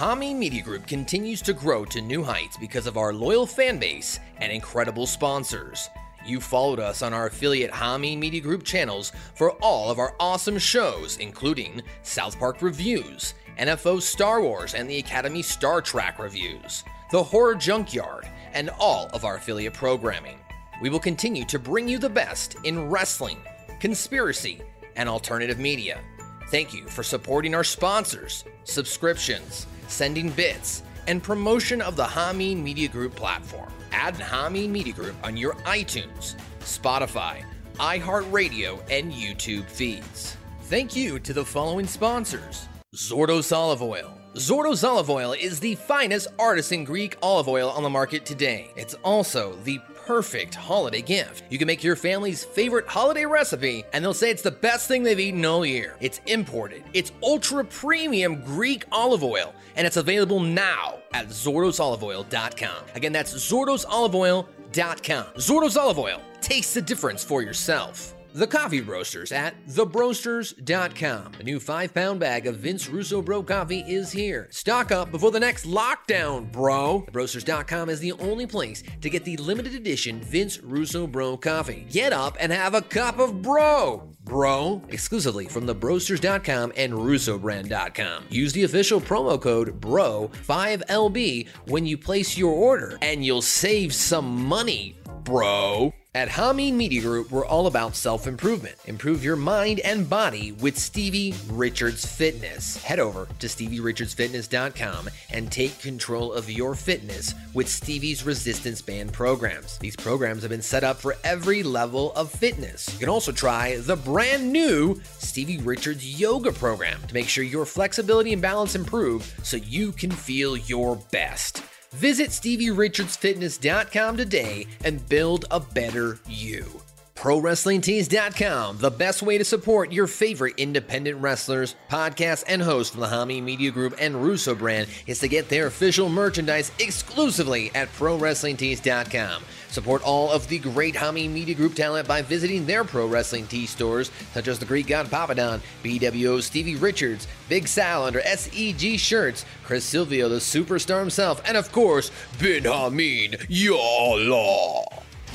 Hameen Media Group continues to grow to new heights because of our loyal fan base and incredible sponsors. You followed us on our affiliate Hameen Media Group channels for all of our awesome shows, including South Park Reviews, NFO Star Wars and the Academy Star Trek Reviews, The Horror Junkyard, and all of our affiliate programming. We will continue to bring you the best in wrestling, conspiracy, and alternative media. Thank you for supporting our sponsors, subscriptions, sending bits, and promotion of the Hameen Media Group platform. Add Hameen Media Group on your iTunes, Spotify, iHeartRadio, and YouTube feeds. Thank you to the following sponsors Zordos Olive Oil. Zordos Olive Oil is the finest artisan Greek olive oil on the market today. It's also the perfect holiday gift. You can make your family's favorite holiday recipe, and they'll say it's the best thing they've eaten all year. It's imported, it's ultra premium Greek olive oil, and it's available now at ZordosOliveOil.com. Again, that's ZordosOliveOil.com. Zordos Olive Oil. Taste the difference for yourself. The Coffee Roasters at thebroasters.com. A new five pound bag of Vince Russo Bro coffee is here. Stock up before the next lockdown, bro. Thebroasters.com is the only place to get the limited edition Vince Russo Bro coffee. Get up and have a cup of bro. Bro, exclusively from thebroasters.com and russobrand.com. Use the official promo code BRO5LB when you place your order, and you'll save some money, bro. At Hameen Media Group, we're all about self improvement. Improve your mind and body with Stevie Richards Fitness. Head over to StevieRichardsFitness.com and take control of your fitness with Stevie's resistance band programs. These programs have been set up for every level of fitness. You can also try the brand new Stevie Richards Yoga program to make sure your flexibility and balance improve so you can feel your best. Visit StevieRichardsFitness.com today and build a better you. ProWrestlingTees.com, the best way to support your favorite independent wrestlers, podcasts, and hosts from the Hameen Media Group and Russo brand is to get their official merchandise exclusively at ProWrestlingTees.com. Support all of the great Hameen Media Group talent by visiting their Pro Wrestling Tee stores, such as the Greek God Papadon, BWO Stevie Richards, Big Sal under SEG shirts, Chris Silvio, the superstar himself, and of course, Ben Hameen, Yalla.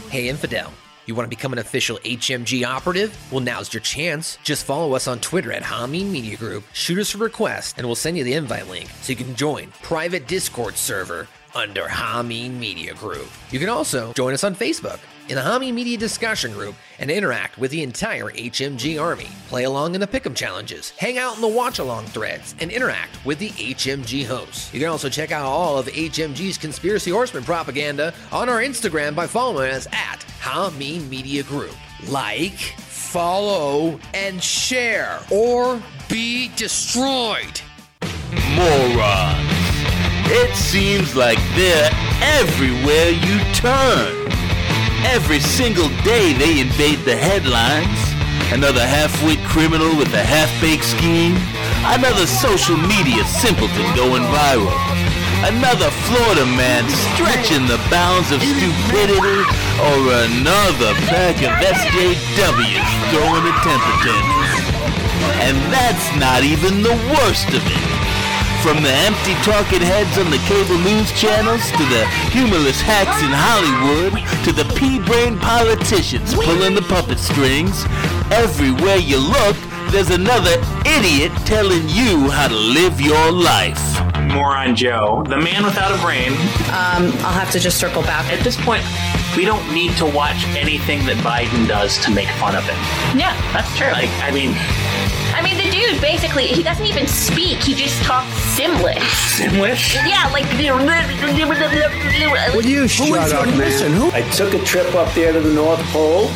Hey, Infidel. You want to become an official HMG operative? Well, now's your chance. Just follow us on Twitter at Hameen Media Group, shoot us a request, and we'll send you the invite link so you can join private Discord server under Hameen Media Group. You can also join us on Facebook in the Hameen Media discussion group and interact with the entire HMG army. Play along in the Pick'em challenges, hang out in the watch along threads, and interact with the HMG hosts. You can also check out all of HMG's conspiracy horseman propaganda on our Instagram by following us at Hameen Media Group. Like, follow, and share, or be destroyed. Morons. It seems like they're everywhere you turn. Every single day they invade the headlines. Another half-wit criminal with a half-baked scheme. Another social media simpleton going viral. Another Florida man stretching the bounds of stupidity. Or another pack of SJWs throwing a temper tantrum. And that's not even the worst of it. From the empty talking heads on the cable news channels to the humorless hacks in Hollywood to the pea-brain politicians pulling the puppet strings, everywhere you look, there's another idiot telling you how to live your life. Moron Joe, the man without a brain. Um, I'll have to just circle back. At this point, we don't need to watch anything that Biden does to make fun of it. Yeah, that's true. Like, I mean, I mean, the dude basically, he doesn't even speak. He just talks Simlish. Simlish? Yeah, like. Will you shut up, man? I took a trip up there to the North Pole.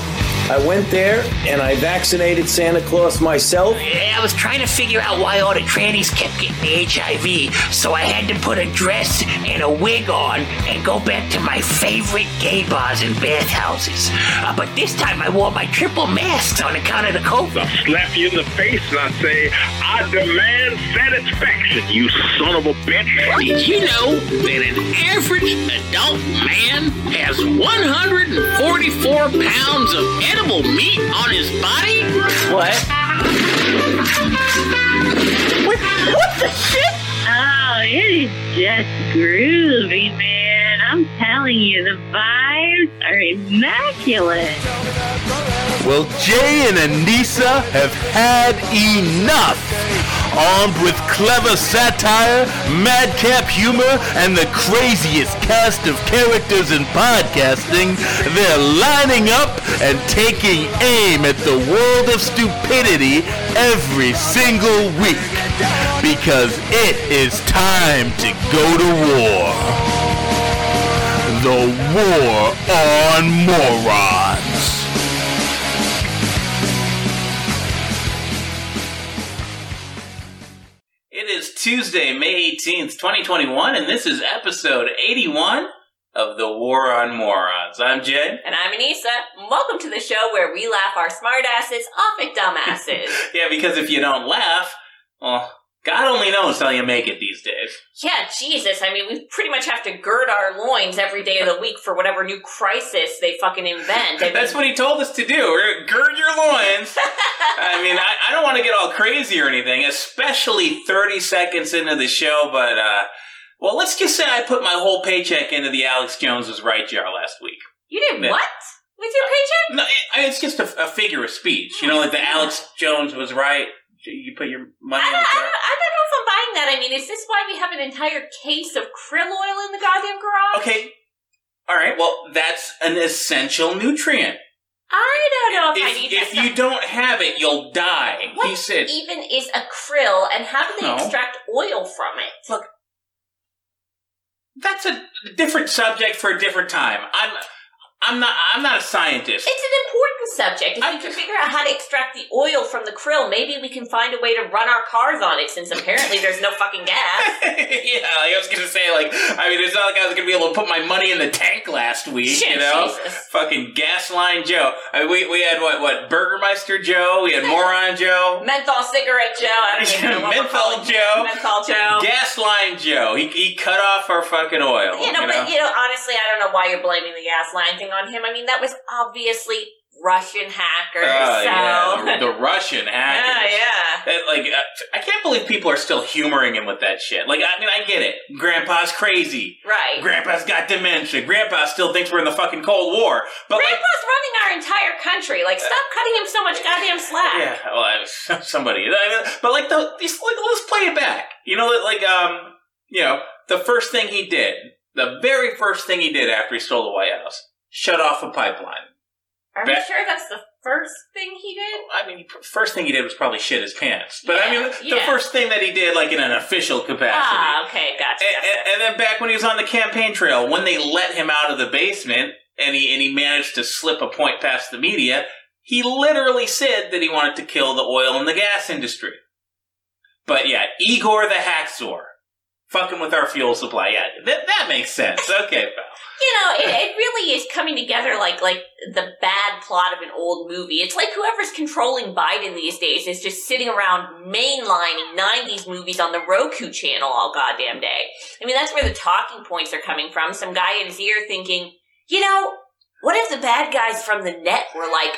I went there and I vaccinated Santa Claus myself. I was trying to figure out why all the trannies kept getting HIV, so I had to put a dress and a wig on and go back to my favorite gay bars and bathhouses. Uh, but this time I wore my triple masks on account of the COVID. I'll slap you in the face and I say, I demand satisfaction, you son of a bitch. Did you know that an average adult man has 144 pounds of edible meat on his body? What? What, what the shit? Oh, yeah. is just groovy, man. I'm telling you, the vibes are immaculate. Well, Jay and Anissa have had enough. Armed with clever satire, madcap humor, and the craziest cast of characters in podcasting, they're lining up and taking aim at the world of stupidity every single week. Because it is time to go to war. The War on Morons. It is Tuesday, May 18th, 2021, and this is episode 81 of The War on Morons. I'm Jay. And I'm Anissa. Welcome to the show where we laugh our smartasses off at dumbasses. Yeah, because if you don't laugh, well, God only knows how you make it these days. yeah, Jesus. I mean, we pretty much have to gird our loins every day of the week for whatever new crisis they fucking invent. I mean, That's what he told us to do. We're gird your loins. I mean, I, I don't want to get all crazy or anything, especially 30 seconds into the show, but, uh, well, let's just say I put my whole paycheck into the Alex Jones was right jar last week. you did Yeah. what with your paycheck? No, it, it's just a, a figure of speech. You know, like the Alex Jones was right. You put your money I in don't, the I, don't, I don't know if I'm buying that. I mean, is this why we have an entire case of krill oil in the goddamn garage? Okay. All right. Well, that's an essential nutrient. I don't know if, I If, need if you don't have it, you'll die. What He said. even is a krill, and how do they No. extract oil from it? Look, That's a different subject for a different time. I'm. I'm not. I'm not a scientist. It's an important subject. If we can figure out how to extract the oil from the krill, maybe we can find a way to run our cars on it. Since apparently there's no fucking gas. yeah, I was gonna say like. I mean, it's not like I was gonna be able to put my money in the tank last week. Shit, you know, Jesus. fucking gasline Joe. I mean, we we had what what Burgermeister Joe. We had Moron Joe. Menthol cigarette Joe. I don't even know Menthol Joe. Menthol Joe. Gas line Joe. He, he cut off our fucking oil. You know, but you know, honestly, I don't know why you're blaming the gas line thing on him. I mean, that was obviously Russian hackers. Oh, so yeah, the, Russian hackers. yeah, yeah. Like, uh, I can't believe people are still humoring him with that shit. Like, I mean, I get it. Grandpa's crazy. Right. Grandpa's got dementia. Grandpa still thinks we're in the fucking Cold War. But like, Grandpa's running our entire country. Like, stop cutting him so much goddamn slack. yeah, well, I, somebody. I mean, but like, the, like, let's play it back. You know, like, um, you know, the first thing he did, the very first thing he did after he stole the White House, shut off a pipeline. Are Back- sure that's the first thing he did? I mean, first thing he did was probably shit his pants. But I mean, the yeah. first thing that he did, like in an official capacity. Ah, okay, gotcha. And, gotcha. and- then back when he was on the campaign trail, when they let him out of the basement and he and he managed to slip a point past the media, he literally said that he wanted to kill the oil and the gas industry. But yeah, Igor the Hacksaw, fucking with our fuel supply. Yeah, that that makes sense. Okay. you know, it, it really is coming together like like the bad plot of an old movie. It's like whoever's controlling Biden these days is just sitting around mainlining '90s movies on the Roku channel all goddamn day. I mean, that's where the talking points are coming from. Some guy in his ear thinking, you know, what if the bad guys from the net were like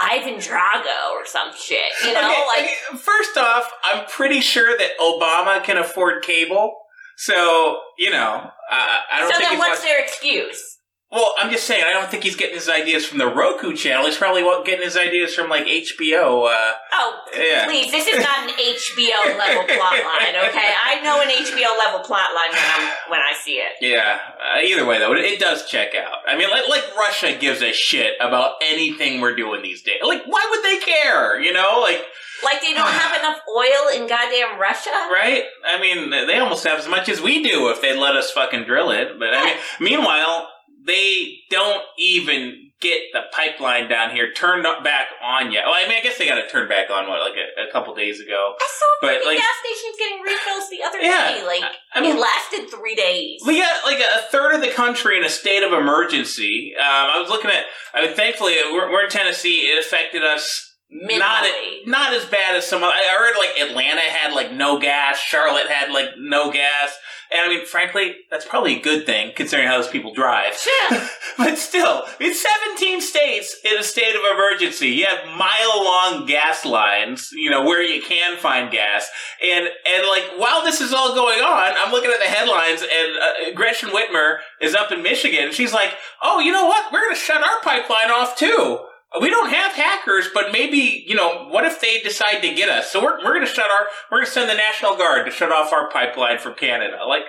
Ivan Drago or some shit? You know, Okay, like. okay, first off, I'm pretty sure that Obama can afford cable. So you know, uh, I don't So think then, what's their excuse? Well, I'm just saying, I don't think he's getting his ideas from the Roku channel. He's probably getting his ideas from like HBO. Uh, Oh, Yeah. please! This is not an HBO level plot line, okay? I know an HBO level plot line when I'm when I see it. yeah. Uh, either way, though, it, it does check out. I mean, like, like Russia gives a shit about anything we're doing these days. Like, why would they care? You know, like, Like they don't have enough oil in goddamn Russia. right? I mean, they almost have as much as we do if they let us fucking drill it. But I mean, meanwhile, they don't even get the pipeline down here turned up back on yet. Well, I mean, I guess they got it turned back on what, like a, a couple days ago. I saw But, the like- gas stations getting refills the other Yeah, day. Like I mean- it lasted three days. We got like a third of the country in a state of emergency. Um, I was looking at. I mean, thankfully, we're, we're in Tennessee. It affected us not not as bad as some. other- I heard like Atlanta had like no gas, Charlotte had like no gas, and I mean, frankly, that's probably a good thing considering how those people drive. but still, it's 17 states in a state of emergency. You have mile long gas lines, you know, where you can find gas, and and like while this is all going on, I'm looking at the headlines, and uh, Gretchen Whitmer is up in Michigan. and She's like, "Oh, you know what? We're going to shut our pipeline off too." We don't have hackers, but maybe, you know, what if they decide to get us? So we're, we're going to shut our, we're going to send the National Guard to shut off our pipeline from Canada. Like,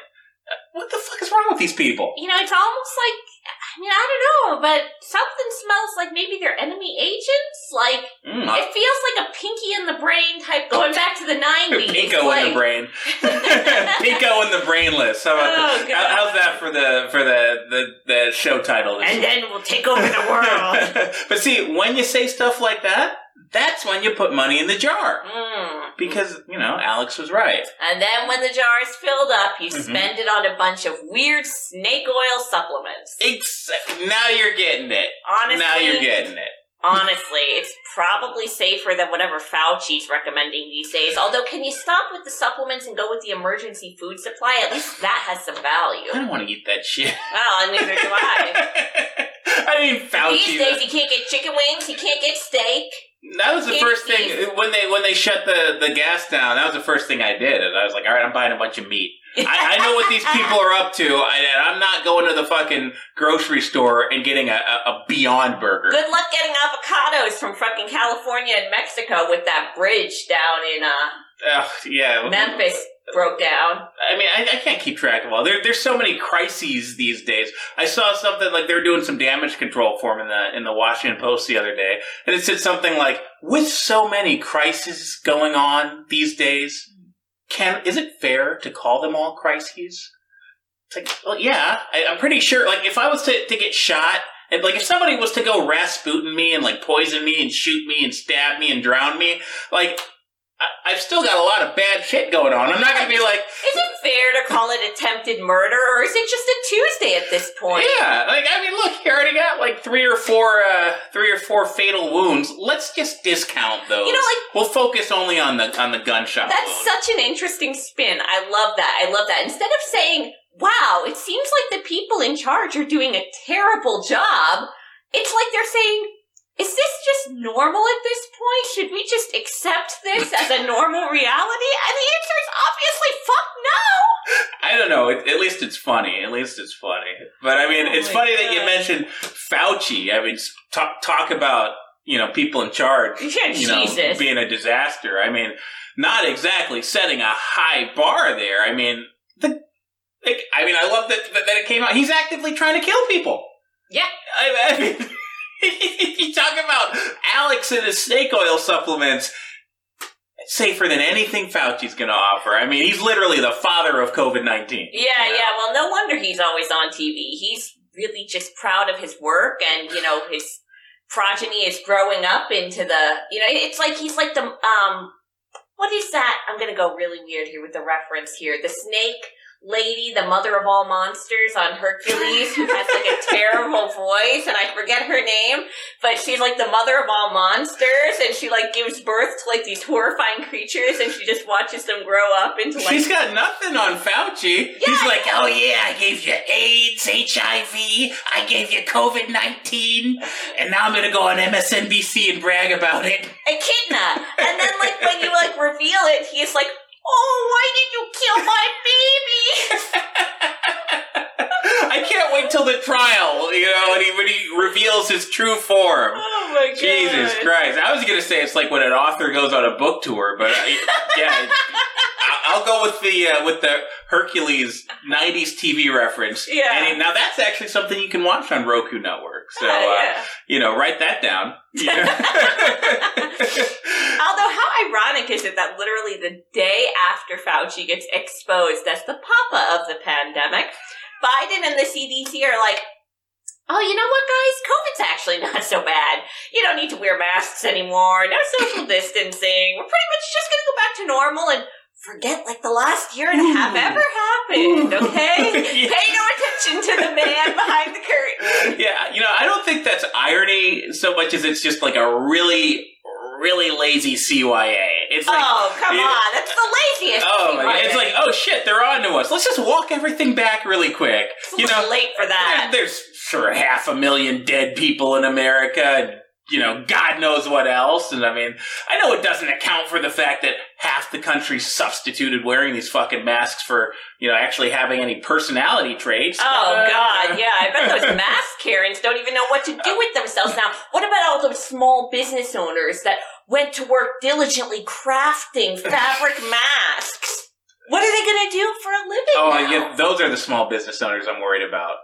what the fuck is wrong with these people? You know, it's almost like mean, I don't know, but something smells like maybe they're enemy agents. Like Mm, it feels like a pinky in the brain type, going back to the nineties. Pinko like, in the brain. Pinko in the brainless. How about Oh, that? How- how's that for the for the the, the show title? And week? then we'll take over the world. but see, when you say stuff like that, that's when you put money in the jar. Mm. Because, you know, Alex was right. And then when the jar is filled up, you Mhm. spend it on a bunch of weird snake oil supplements. Except now you're getting it. Honestly, now you're getting it. Honestly, it's probably safer than whatever Fauci's recommending these days. Although, can you stop with the supplements and go with the emergency food supply? At least that has some value. I don't want to eat that shit. Well, neither do I. I mean, Fauci. These days, you can't get chicken wings, you can't get steak. That was the first thing when they when they shut the, the gas down. That was the first thing I did, and I was like, "All right, I'm buying a bunch of meat. I, I know what these people are up to, and I'm not going to the fucking grocery store and getting a, a, a Beyond Burger." Good luck getting avocados from fucking California and Mexico with that bridge down in uh, Ugh, yeah, Memphis broke down. I mean, I, I can't keep track of all. There, there's so many crises these days. I saw something like they were doing some damage control for him in the in the Washington Post the other day, and it said something like, "With so many crises going on these days, can is it fair to call them all crises?" It's like, well, yeah, I, I'm pretty sure. Like, if I was to to get shot. And like if somebody was to go Rasputin me and like poison me and shoot me and stab me and drown me, like I, I've still got a lot of bad shit going on. I'm not gonna be like, Is it fair to call it attempted murder, or is it just a Tuesday at this point? Yeah, like I mean, look, he already got like three or four, uh, three or four fatal wounds. Let's just discount those. You know, like- we'll focus only on the on the gunshot That's wound. such an interesting spin. I love that. I love that. Instead of saying, wow, it seems like the people in charge are doing a terrible job, it's like they're saying, is this just normal at this point? Should we just accept this as a normal reality? And the answer is obviously fuck no. I don't know. At, at least it's funny. At least it's funny. But I mean, Oh it's funny that you mentioned Fauci. I mean, talk talk about you know people in charge. Yeah, you know, Jesus. being a disaster. I mean, not exactly setting a high bar there. I mean, the. Like, I mean, I love that that it came out. He's actively trying to kill people. Yeah. I, I mean, you talk about Alex and his snake oil supplements. Safer than anything Fauci's going to offer. I mean, he's literally the father of COVID 19. Yeah, yeah. Well, no wonder he's always on TV. He's really just proud of his work, and you know his progeny is growing up into the. You know, it's like he's like the um. What is that? I'm gonna go really weird here with the reference here. The snake lady, the mother of all monsters on Hercules, who has like a terrible voice, and I forget her name, but she's like the mother of all monsters, and she like gives birth to like these horrifying creatures, and she just watches them grow up into like. He's got nothing on Fauci. He's like, Oh yeah, I gave you AIDS, HIV, I gave you COVID nineteen, and now I'm gonna go on MSNBC and brag about it. echidna. And then like when you like reveal it, he's like, "Oh, why did you kill my baby?" I can't wait till the trial, you know, when he, when he reveals his true form. Oh my god! Jesus Christ! I was gonna say it's like when an author goes on a book tour, but I, yeah, I'll go with the uh, with the Hercules '90s TV reference. Yeah. and now that's actually something you can watch on Roku Network. So uh, yeah. you know, write that down. Yeah. Although, how ironic is it that literally the day after Fauci gets exposed as the papa of the pandemic, Biden and the CDC are like, oh, you know what, guys? COVID's actually not so bad. You don't need to wear masks anymore. No social distancing. We're pretty much just going to go back to normal and forget like the last year and a half mm. ever happened, mm. okay? Pay no attention to the man behind the curtain. yeah, you know, I don't think that's irony so much as it's just like a really, really lazy CYA. It's like, oh, come it- on. That's the laziest. Oh my god! CYA. It's like, oh shit, they're on to us. Let's just walk everything back really quick. It's a little late for that. there- there's sure half a million dead people in America, you know, God knows what else. And I mean, I know it doesn't account for the fact that half the country substituted wearing these fucking masks for, you know, actually having any personality traits. Oh Uh, God, yeah. I bet those mask Karens don't even know what to do with themselves now. What about all those small business owners that went to work diligently crafting fabric masks? What are they going to do for a living Oh, yeah, those are the small business owners I'm worried about.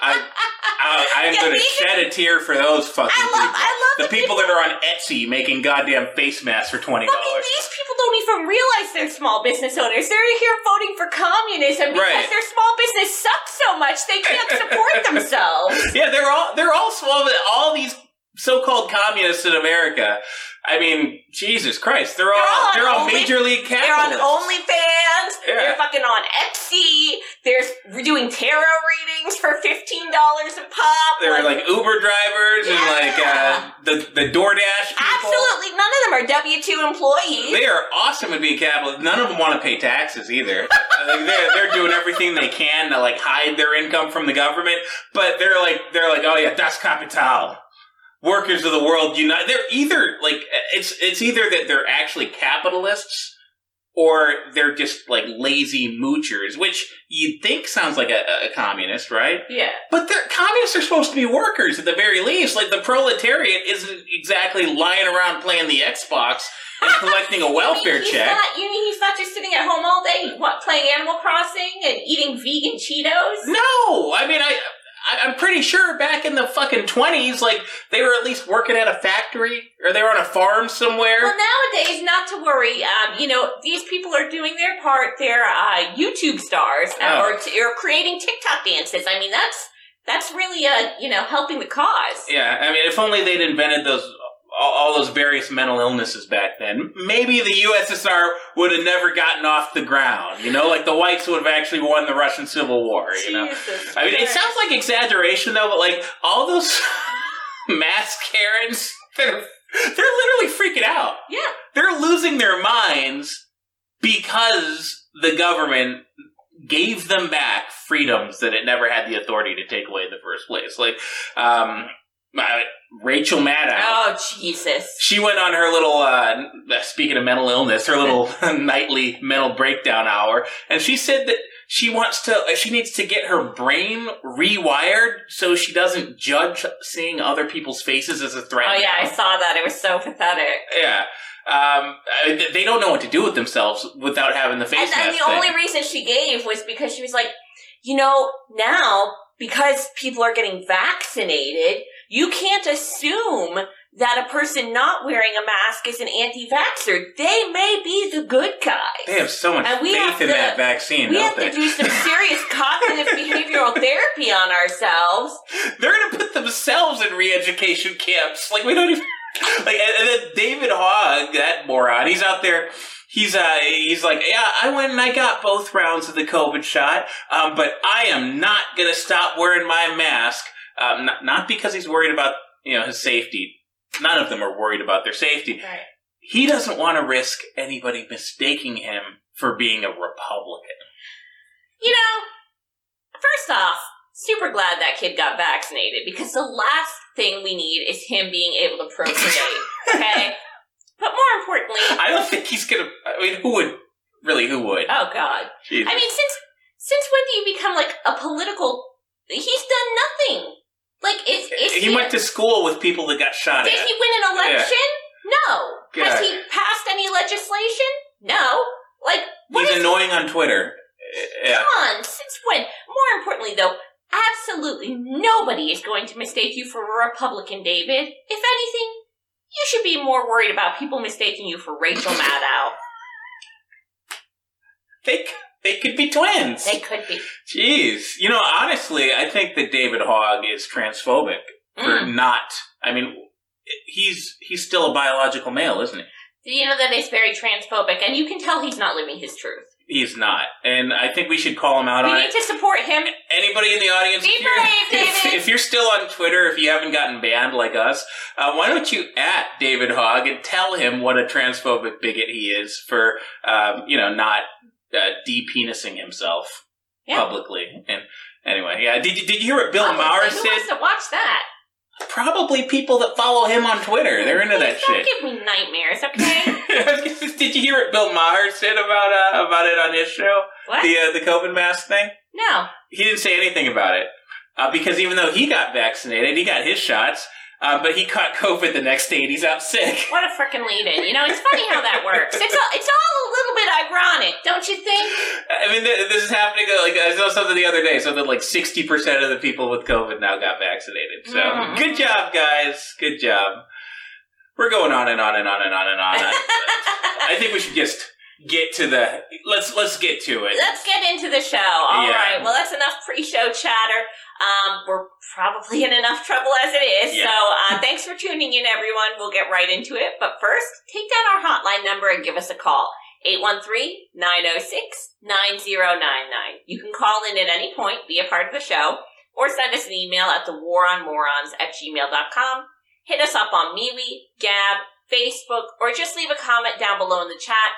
I, I, I'm Yeah, going to shed a tear for those fucking I love, people. I love the people that are on Etsy making goddamn face masks for twenty dollars. these people don't even realize they're small business owners. They're here voting for communism because Right. their small business sucks so much they can't support themselves. Yeah, they're all they're all small. All these so-called communists in America. I mean, Jesus Christ, they're all they're all, on Only- major league capitalists. They're on. OnlyFans. Yeah. They're fucking on Etsy. They're we're doing tarot readings for fifteen dollars a pop. They're like Uber drivers and like uh, the the DoorDash people. absolutely none of them are W two employees. They are awesome at being capitalists. None of them want to pay taxes either. like they're they're doing everything they can to like hide their income from the government, but they're like they're like, oh yeah, that's capital Workers of the world unite. They're either like it's it's either that they're actually capitalists or they're just like lazy moochers, which you'd think sounds like a, a communist, right? yeah. But they're, communists are supposed to be workers at the very least. Like the proletariat isn't exactly lying around playing the Xbox and collecting a welfare he's check. Not, you mean he's not just sitting at home all day, what, playing Animal Crossing and eating vegan Cheetos? No, I mean I. I- I'm pretty sure back in the fucking twenties, like they were at least working at a factory or they were on a farm somewhere. Well, nowadays, not to worry. Um, you know, these people are doing their part. They're uh, YouTube stars uh, Oh. or, t- or creating TikTok dances. I mean, that's that's really uh, you know helping the cause. Yeah, I mean, if only they'd invented those all, all those various mental illnesses back then, maybe the USSR would have never gotten off the ground. You know, like the whites would have actually won the Russian Civil War. You know, Jesus I mean, it sounds like exaggeration though, but like all those mass Karens, they're they're literally freaking out. Yeah. They're losing their minds because the government gave them back freedoms that it never had the authority to take away in the first place. Like, um, uh, Rachel Maddow. Oh Jesus! She went on her little, uh, speaking of mental illness, her little nightly mental breakdown hour, and she said that she wants to, she needs to get her brain rewired so she doesn't judge seeing other people's faces as a threat. Oh yeah, I saw that. It was so pathetic. Yeah. Um, uh, they don't know what to do with themselves without having the face And, and the thing. only reason she gave was because she was like, you know, now because people are getting vaccinated, you can't assume that a person not wearing a mask is an anti-vaxxer. They may be the good guy. They have so much And we faith in to- that vaccine, We don't have they? to do some serious cognitive behavioral therapy on ourselves. They're gonna put themselves in re-education camps. Like we don't even like. And, and then David Hogg, that moron, he's out there. He's uh he's like, yeah, I went and I got both rounds of the COVID shot, um, but I am not gonna stop wearing my mask. Um, not, not because he's worried about you know his safety. None of them are worried about their safety. Right. He doesn't want to risk anybody mistaking him for being a Republican. You know, first off, super glad that kid got vaccinated because the last thing we need is him being able to procreate. okay? But more importantly, I don't think he's gonna. I mean, who would really? Who would? oh god. Jesus. I mean, since since when do you become like a political? He's done nothing. Like, is is he he, went to school with people that got shot Did at. he win an election? No. Has he passed any legislation? No. Like, what He's is annoying on Twitter. Yeah. Come on, since when? More importantly, though, absolutely nobody is going to mistake you for a Republican, David. If anything, you should be more worried about people mistaking you for Rachel Maddow. They c- they could be twins. They could be. Jeez. You know, honestly, I think that David Hogg is transphobic for Mm. not. I mean, he's he's still a biological male, isn't he? You know that is very transphobic, and you can tell he's not living his truth. He's not, and I think we should call him out We on We need it. to support him. Anybody in the audience, Be if, you're, brave, if, David. if you're still on Twitter, if you haven't gotten banned like us, uh, why don't you at David Hogg and tell him what a transphobic bigot he is for, um, you know, not uh, de-penising himself Yeah. publicly. And anyway, yeah, did you, did you hear what Bill Publicly, Maher Who said? wants to watch that? Probably people that follow him on Twitter. They're into that don't shit. give me nightmares, okay? Did you hear what Bill Maher said about uh, about it on his show? What? The uh, the COVID mask thing. no. He didn't say anything about it uh, because even though he got vaccinated, he got his shots, uh, but he caught COVID the next day and he's out sick. What a freaking lead-in. You know, it's funny how that works. It's all, it's all a little bit ironic, don't you think? I mean, th- this is happening. uh, Like I saw something the other day, something like sixty percent of the people with COVID now got vaccinated. So Mhm. good job, guys. Good job. We're going on and on and on and on and on. I think we should just get to the let's let's get to it. Let's get into the show. All Yeah. right. Well, that's enough pre-show chatter. Um, we're probably in enough trouble as it is. Yeah. So, uh, thanks for tuning in, everyone. We'll get right into it. But first, take down our hotline number and give us a call. 813-906-9099. You can call in at any point, be a part of the show, or send us an email at thewaronmorons at gmail.com. Hit us up on MeWe, Gab, Facebook, or just leave a comment down below in the chat.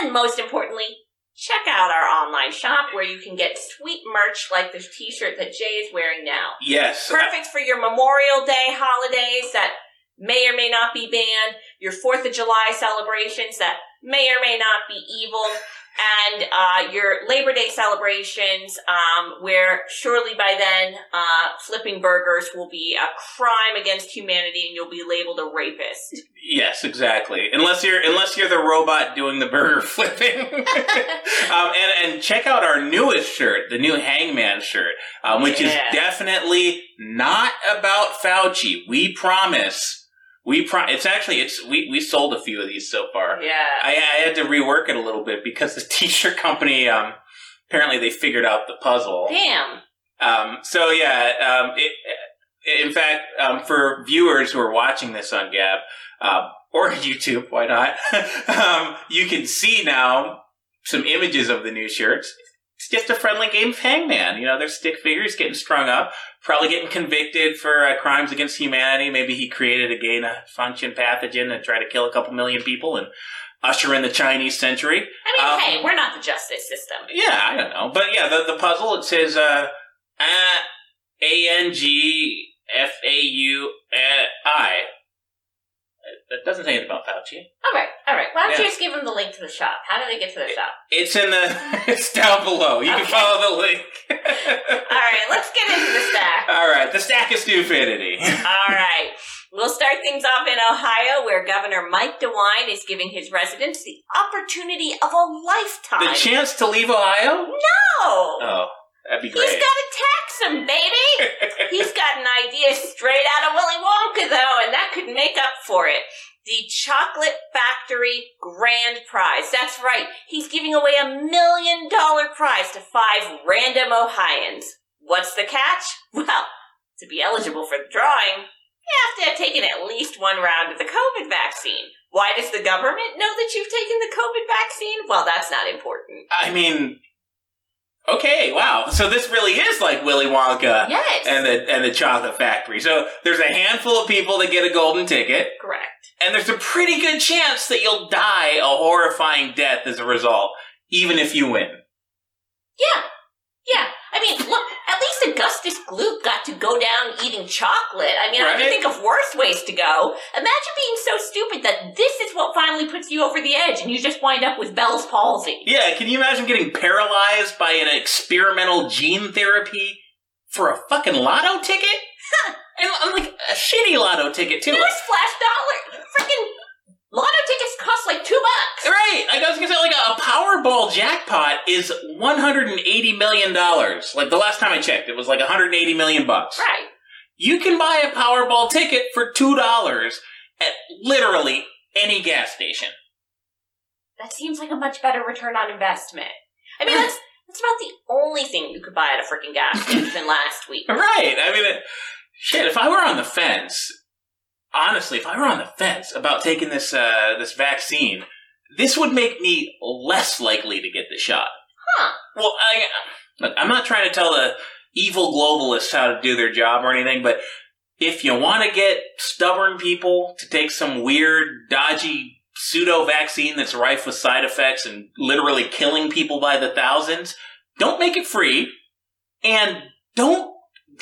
And most importantly, check out our online shop where you can get sweet merch like this t-shirt that Jay is wearing now. Yes. Perfect for your Memorial Day holidays that may or may not be banned, your 4th of July celebrations that may or may not be evil, and uh, your Labor Day celebrations um, where surely by then uh, flipping burgers will be a crime against humanity and you'll be labeled a rapist. Yes, exactly. Unless you're unless you're the robot doing the burger flipping. um, and and check out our newest shirt, the new Hangman shirt, um, which is definitely not about Fauci. We promise. We pro- It's actually it's we we sold a few of these so far. Yeah. I, I had to rework it a little bit because the t-shirt company um, apparently they figured out the puzzle. Damn. Um, so yeah, um, it, in fact, um, for viewers who are watching this on Gab uh, or YouTube, why not? um, you can see now some images of the new shirts. It's just a friendly game of Hangman. You know, there's stick figures getting strung up, probably getting convicted for uh, crimes against humanity. Maybe he created a gain of function pathogen and tried to kill a couple million people and usher in the Chinese century. I mean, Um, hey, we're not the justice system. yeah, I don't know, but yeah, the the puzzle it says uh, A N G F A U I. That doesn't say anything about Fauci. All right, all right. Why don't you just give them the link to the shop? How do they get to the shop? It's in the. It's down below. You can Okay. follow the link. All right, let's get into the stack. All right, the stack of stupidity. All right. We'll start things off in Ohio, where Governor Mike DeWine is giving his residents the opportunity of a lifetime. the chance to leave Ohio? no! Oh, that'd be He's great. got to tax him, baby! He's got an idea straight out of Willy Wonka, though, and that could make up for it. The Chocolate Factory Grand Prize. That's right. He's giving away a million dollar prize to five random Ohioans. What's the catch? Well, to be eligible for the drawing, you have to have taken at least one round of the COVID vaccine. Why does the government know that you've taken the COVID vaccine? Well, that's not important. I mean, okay, wow. So this really is like Willy Wonka Yes. and the and the Chocolate Factory. So there's a handful of people that get a golden ticket. Correct. And there's a pretty good chance that you'll die a horrifying death as a result, even if you win. Yeah. Yeah. I mean, look, least Augustus Gloop got to go down eating chocolate. I mean, I can think of worse ways to go. Imagine being so stupid that this is what finally puts you over the edge and you just wind up with Bell's palsy. Yeah, can you imagine getting paralyzed by an experimental gene therapy for a fucking lotto ticket? and, and, like a shitty lotto ticket too. Newsflash dollar. Freaking lotto tickets cost like two bucks. Right, like I was gonna say, like a Powerball jackpot is one hundred and eighty million dollars. Like the last time I checked, it was like one hundred and eighty million bucks. Right. You can buy a Powerball ticket for two dollars at literally any gas station. That seems like a much better return on investment. I mean, that's that's about the only thing you could buy at a freaking gas station last week. Right. I mean, it, shit. If I were on the fence, honestly, if I were on the fence about taking this uh, this vaccine, this would make me less likely to get the shot. Huh. Well, I, look, I'm not trying to tell the evil globalists how to do their job or anything, but if you want to get stubborn people to take some weird, dodgy pseudo vaccine that's rife with side effects and literally killing people by the thousands, don't make it free and don't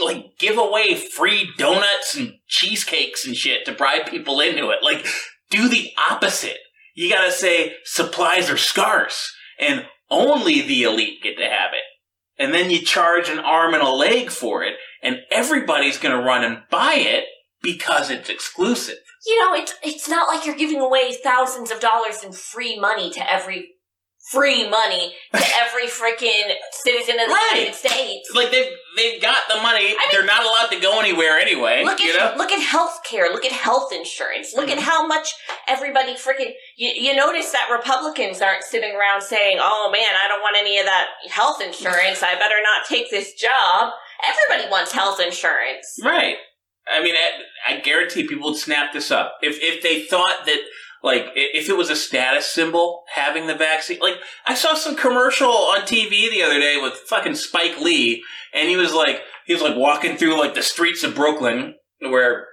like give away free donuts and cheesecakes and shit to bribe people into it. Like do the opposite. You gotta say supplies are scarce and only the elite get to have it. And then you charge an arm and a leg for it and everybody's gonna run and buy it because it's exclusive. You know, it's it's not like you're giving away thousands of dollars in free money to every free money to every freaking citizen of the Right. United States. Like they've they've got the money. They're not allowed to go anywhere anyway. Look you at know? look at health care. Look at health insurance. Look Mm-hmm. at how much everybody freaking. You, you notice that Republicans aren't sitting around saying, "Oh man, I don't want any of that health insurance. I better not take this job." Everybody wants health insurance. Right. I mean, I, I guarantee people would snap this up if if they thought that like if it was a status symbol having the vaccine. Like I saw some commercial on TV the other day with fucking Spike Lee, and he was like he was like walking through like the streets of Brooklyn where.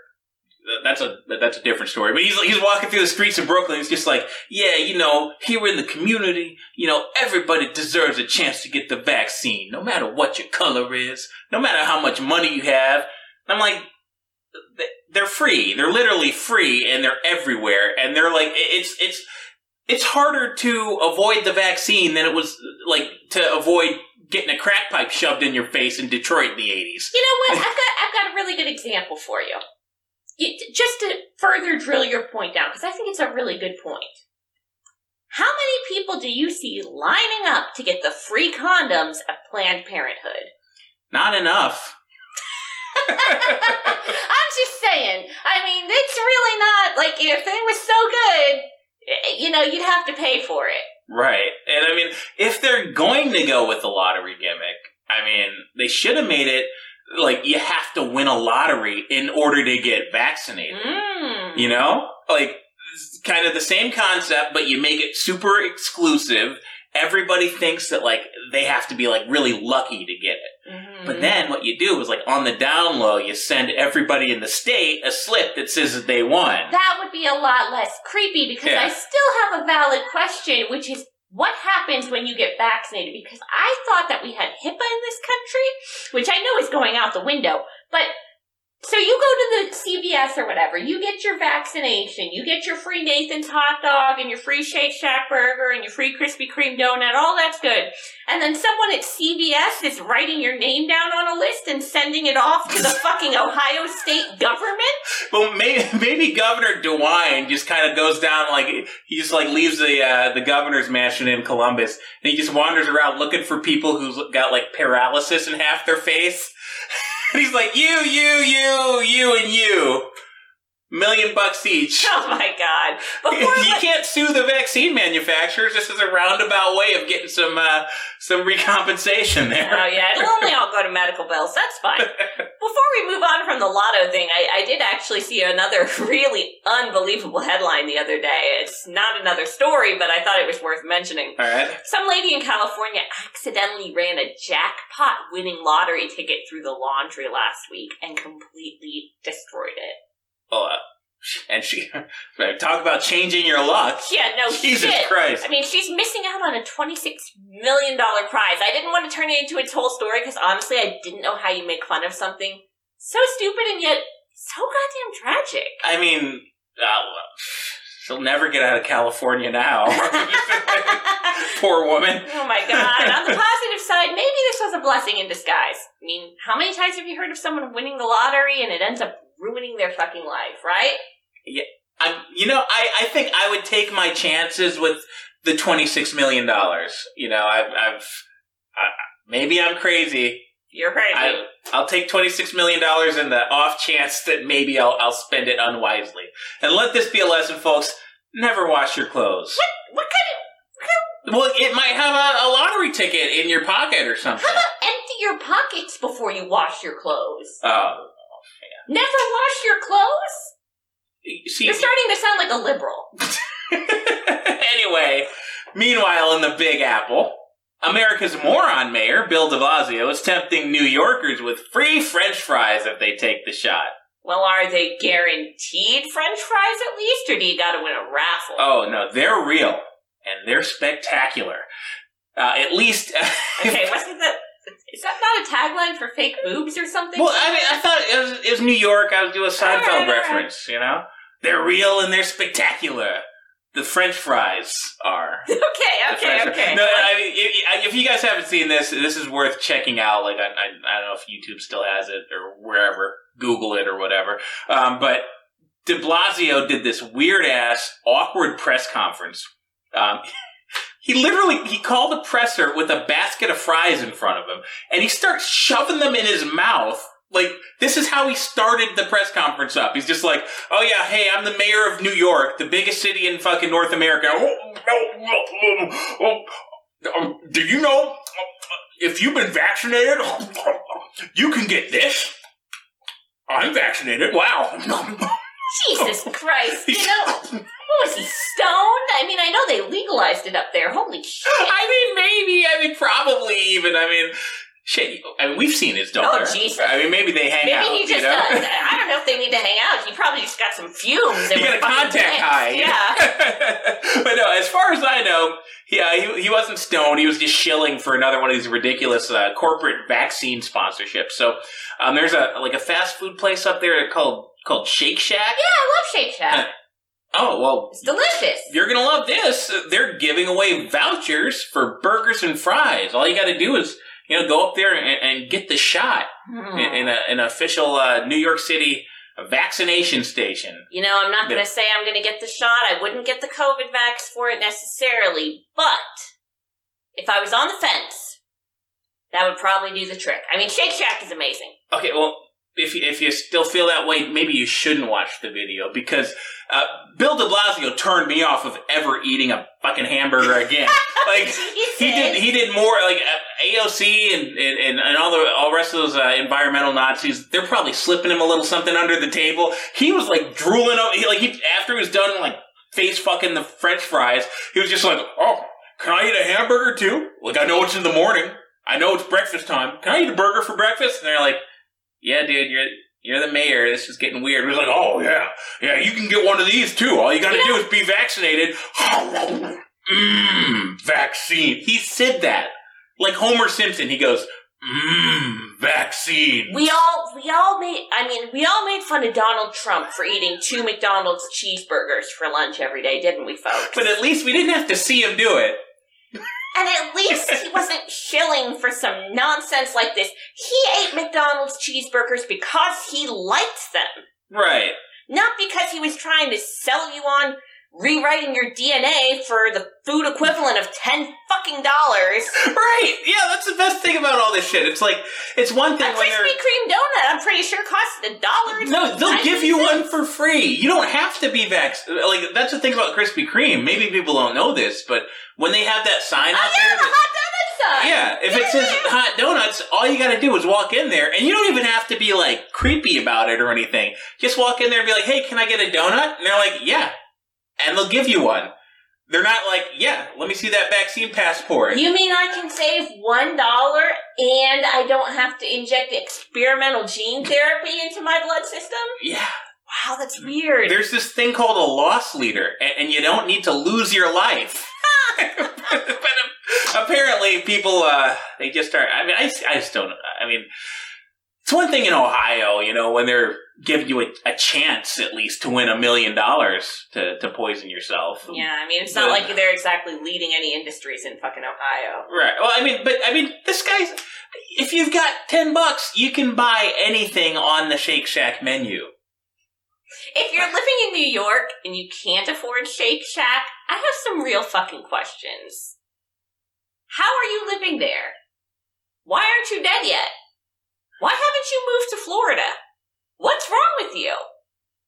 That's a that's a different story. But he's he's walking through the streets of Brooklyn. He's just like, yeah, you know, here in the community, you know, everybody deserves a chance to get the vaccine, no matter what your color is, no matter how much money you have. I'm like, they're free. They're literally free, and they're everywhere. And they're like, it's it's it's harder to avoid the vaccine than it was like to avoid getting a crack pipe shoved in your face in Detroit in the '80s. You know what? I've got I've got a really good example for you. You- just to further drill your point down, because I think it's a really good point. How many people do you see lining up to get the free condoms at Planned Parenthood? Not enough. I'm just saying. I mean, it's really not like if it was so good, eh, you know, you'd have to pay for it. Right. And I mean, if they're going to go with the lottery gimmick, I mean, they should have made it like you have to win a lottery in order to get vaccinated. Mm. You know? Like, kind of the same concept, but you make it super exclusive. Everybody thinks that, like, they have to be, like, really lucky to get it. Mm-hmm. But then what you do is, like, on the down low, you send everybody in the state a slip that says that they won. That would be a lot less creepy because Yeah. I still have a valid question, which is what happens when you get vaccinated? Because I thought that we had HIPAA in this country, which I know is going out the window. But so you go to the CVS or whatever, you get your vaccination, you get your free Nathan's hot dog and your free Shake Shack burger and your free Krispy Kreme donut, all that's good. And then someone at CVS is writing your name down on a list and sending it off to the fucking Ohio state government? Well, maybe, maybe Governor DeWine just kind of goes down like he just like leaves the uh, the governor's mansion in Columbus, and he just wanders around looking for people who's got like paralysis in half their face. he's like, you, you, you, you, and you, million bucks each. Oh my god! Before you can't sue the vaccine manufacturers. This is a roundabout way of getting some uh, some recompensation there. Oh yeah, it'll only all go to medical bills. That's fine. Before we move on from the lotto thing, I, I did actually see another really unbelievable headline the other day. It's not another story, but I thought it was worth mentioning. All right. Some lady in California accidentally ran a jackpot winning lottery ticket through the laundry last week and completely destroyed and she talk about changing your luck. Yeah, no Jesus shit. Christ. I mean, she's missing out on a twenty-six million dollar prize. I didn't want to turn it into its whole story because honestly, I didn't know how you make fun of something so stupid and yet so goddamn tragic. I mean, uh, she'll never get out of California now. Poor woman. Oh my god! on the positive side, maybe this was a blessing in disguise. I mean, how many times have you heard of someone winning the lottery and it ends up ruining their fucking life? Right? Yeah, I'm, you know, I, I think I would take my chances with the twenty six million dollars. You know, I've, I've I, maybe I'm crazy. You're crazy. I, I'll take twenty six million dollars in the off chance that maybe I'll, I'll spend it unwisely. And let this be a lesson, folks. Never wash your clothes. What what kind Well, it might have a, a lottery ticket in your pocket or something. How about empty your pockets before you wash your clothes? Oh, Never wash your clothes? See, You're starting to sound like a liberal. anyway, meanwhile, in the Big Apple, America's moron mayor, Bill de Blasio, is tempting New Yorkers with free French fries if they take the shot. Well, are they guaranteed French fries at least, or do you got to win a raffle? Oh no, they're real and they're spectacular. Uh, at least, okay, wasn't that? Is that not a tagline for fake boobs or something? well, I mean, I thought it was, it was New York. I was doing a Seinfeld right, all right. reference. You know, they're real and they're spectacular. The French fries are. okay, okay, okay. No, I mean, if, if you guys haven't seen this, this is worth checking out. Like, I, I, I don't know if YouTube still has it or wherever, Google it or whatever. Um, but De Blasio did this weird ass, awkward press conference. Um, he literally he called a presser with a basket of fries in front of him, and he starts shoving them in his mouth. Like this is how he started the press conference up. He's just like, "Oh yeah, hey, I'm the mayor of New York, the biggest city in fucking North America. Oh, oh, oh, do you know if you've been vaccinated, you can get this? I'm vaccinated. Wow. Jesus Christ! You know, what was he stoned? I mean, I know they legalized it up there. Holy shit! I mean, maybe. I mean, probably even. I mean, shit. I mean, we've seen his daughter. Oh, Jesus. I mean, maybe they hang Maybe out. Maybe he just you know? does. I don't know if they need to hang out. He probably just got some fumes. He got a contact mixed. high. Yeah. but no, as far as I know, he, uh, he he wasn't stoned. He was just shilling for another one of these ridiculous uh, corporate vaccine sponsorships. So um, there's a like a fast food place up there called called Shake Shack. Yeah, I love Shake Shack. Oh well, It's delicious. you're gonna love this. They're giving away vouchers for burgers and fries. All you got to do is you know go up there and, and get the shot Hmm. in, in a, an official uh, New York City vaccination station. You know, I'm not going to say I'm going to get the shot. I wouldn't get the COVID vax for it necessarily, but if I was on the fence, that would probably do the trick. I mean, Shake Shack is amazing. Okay, well, if you, if you still feel that way, maybe you shouldn't watch the video because uh, Bill De Blasio turned me off of ever eating a fucking hamburger again. like he did, he did more like uh, AOC and, and and all the all the rest of those uh, environmental Nazis. They're probably slipping him a little something under the table. He was like drooling. o- He, like he after he was done like face fucking the French fries, he was just like, oh, can I eat a hamburger too? Like I know it's in the morning. I know it's breakfast time. Can I eat a burger for breakfast? And they're like, yeah, dude, you're you're the mayor. This is getting weird. He was like, oh yeah, yeah, you can get one of these too. All you got to do is be vaccinated. Mmm, vaccine. He said that like Homer Simpson. He goes, mmm, vaccine. We all, we all made, I mean, we all made fun of Donald Trump for eating two McDonald's cheeseburgers for lunch every day, didn't we, folks? But at least we didn't have to see him do it. And at least he wasn't shilling for some nonsense like this. He ate McDonald's cheeseburgers because he liked them. Right. Not because he was trying to sell you on rewriting your DNA for the food equivalent of ten fucking dollars. Right. Yeah, that's the best thing about all this shit. It's like it's one thing A when Krispy Kreme donut, I'm pretty sure, costs a dollar. No, they'll give you one for free. You don't have to be vax. Like that's the thing about Krispy Kreme. Maybe people don't know this, but when they have that sign oh, out there, the that- hot donut sign. yeah, if it says hot donuts, all you got to do is walk in there, and you don't even have to be like creepy about it or anything. Just walk in there and be like, "Hey, can I get a donut?" And they're like, "Yeah," and they'll give you one. They're not like, "Yeah, let me see that vaccine passport." You mean I can save one dollar and I don't have to inject experimental gene therapy into my blood system? yeah. Wow, that's weird. There's this thing called a loss leader, and, you don't need to lose your life. but um, apparently, people uh, they just are. I mean, I, I just don't. I mean, it's one thing in Ohio, you know, when they're giving you a, a chance at least to win a million dollars to to poison yourself. yeah, I mean, it's not like they're exactly leading any industries in fucking Ohio. Right. Well, I mean, but I mean, this guy's. If you've got ten bucks, you can buy anything on the Shake Shack menu. If you're living in New York and you can't afford Shake Shack, I have some real fucking questions. How are you living there? Why aren't you dead yet? Why haven't you moved to Florida? What's wrong with you?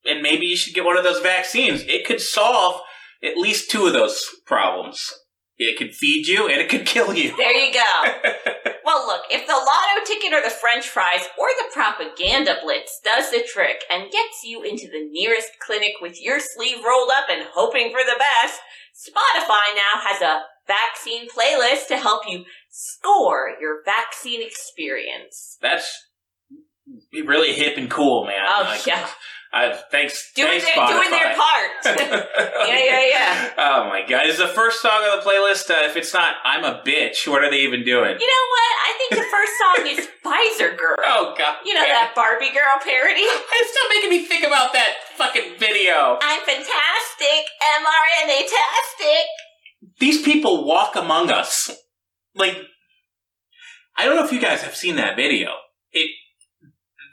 and maybe you should get one of those vaccines. It could solve at least two of those problems. It could feed you and it could kill you. There you go. well, look, if the lotto ticket or the french fries or the propaganda blitz does the trick and gets you into the nearest clinic with your sleeve rolled up and hoping for the best, Spotify now has a vaccine playlist to help you score your vaccine experience. That's really hip and cool, man. Oh, Like, yeah. Uh, thanks, Doing, thanks, their, doing their part. yeah, yeah, yeah. Oh my god! Is the first song on the playlist? Uh, if it's not, I'm a bitch. What are they even doing? You know what? I think the first song is Pfizer Girl. Oh god! You know that Barbie girl parody? It's still making me think about that fucking video. I'm fantastic, mRNA-tastic. These people walk among us. Like, I don't know if you guys have seen that video. It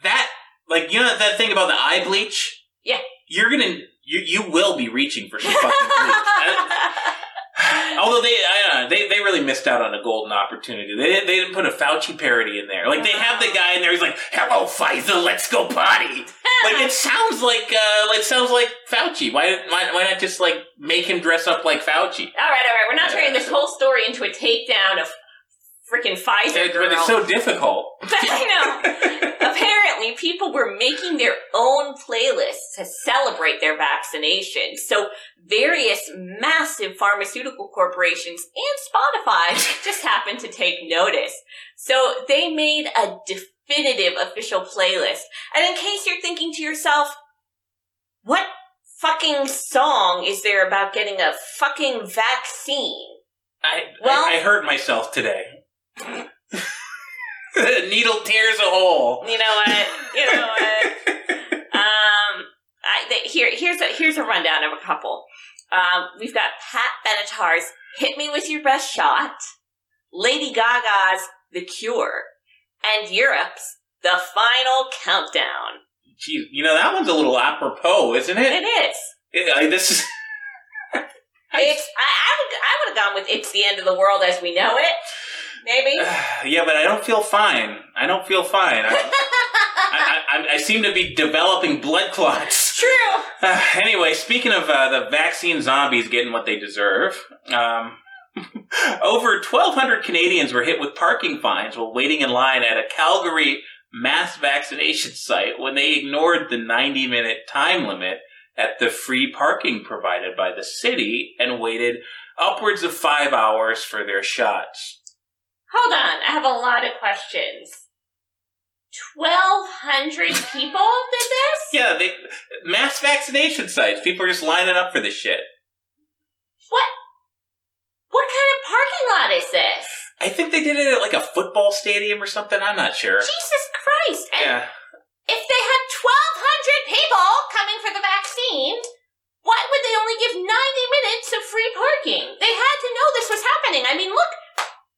that like you know that thing about the eye bleach. Yeah. You're gonna you you will be reaching for some fucking bleach. I- Although they, I don't know, they they really missed out on a golden opportunity. They didn't, they didn't put a Fauci parody in there. Like they have the guy in there. He's like, "Hello, Pfizer, let's go potty." like it sounds like uh, it sounds like Fauci. Why why why not just like make him dress up like Fauci? All right, all right. We're not turning this whole story into a takedown of freaking Pfizer It- girl. but it's so difficult. I know. Apparently, people were making their own playlists to celebrate their vaccination. So, various massive pharmaceutical corporations and Spotify just happened to take notice. So, they made a definitive official playlist. And in case you're thinking to yourself, what fucking song is there about getting a fucking vaccine? I Well- I, I hurt myself today. The needle tears a hole. You know what? You know what? um, I, th- here, here's a here's a rundown of a couple. Um, we've got Pat Benatar's "Hit Me with Your Best Shot," Lady Gaga's "The Cure," and Europe's "The Final Countdown." Jeez, you know that one's a little apropos, isn't it? It is. It- I- this is It's. I, I would. I would have gone with "It's the End of the World as We Know It." Maybe. yeah, but I don't feel fine. I don't feel fine. I, I, I, I seem to be developing blood clots. True. Uh, anyway, speaking of uh, the vaccine zombies getting what they deserve, um, over 1,200 Canadians were hit with parking fines while waiting in line at a Calgary mass vaccination site when they ignored the 90 minute time limit at the free parking provided by the city and waited upwards of five hours for their shots. Hold on. I have a lot of questions. Twelve hundred people did this. Yeah, they mass vaccination sites. People are just lining up for this shit. What? What kind of parking lot is this? I think they did it at like a football stadium or something. I'm not sure. Jesus Christ! And Yeah. if they had 1,200 people coming for the vaccine, why would they only give 90 minutes of free parking? They had to know this was happening. I mean, look,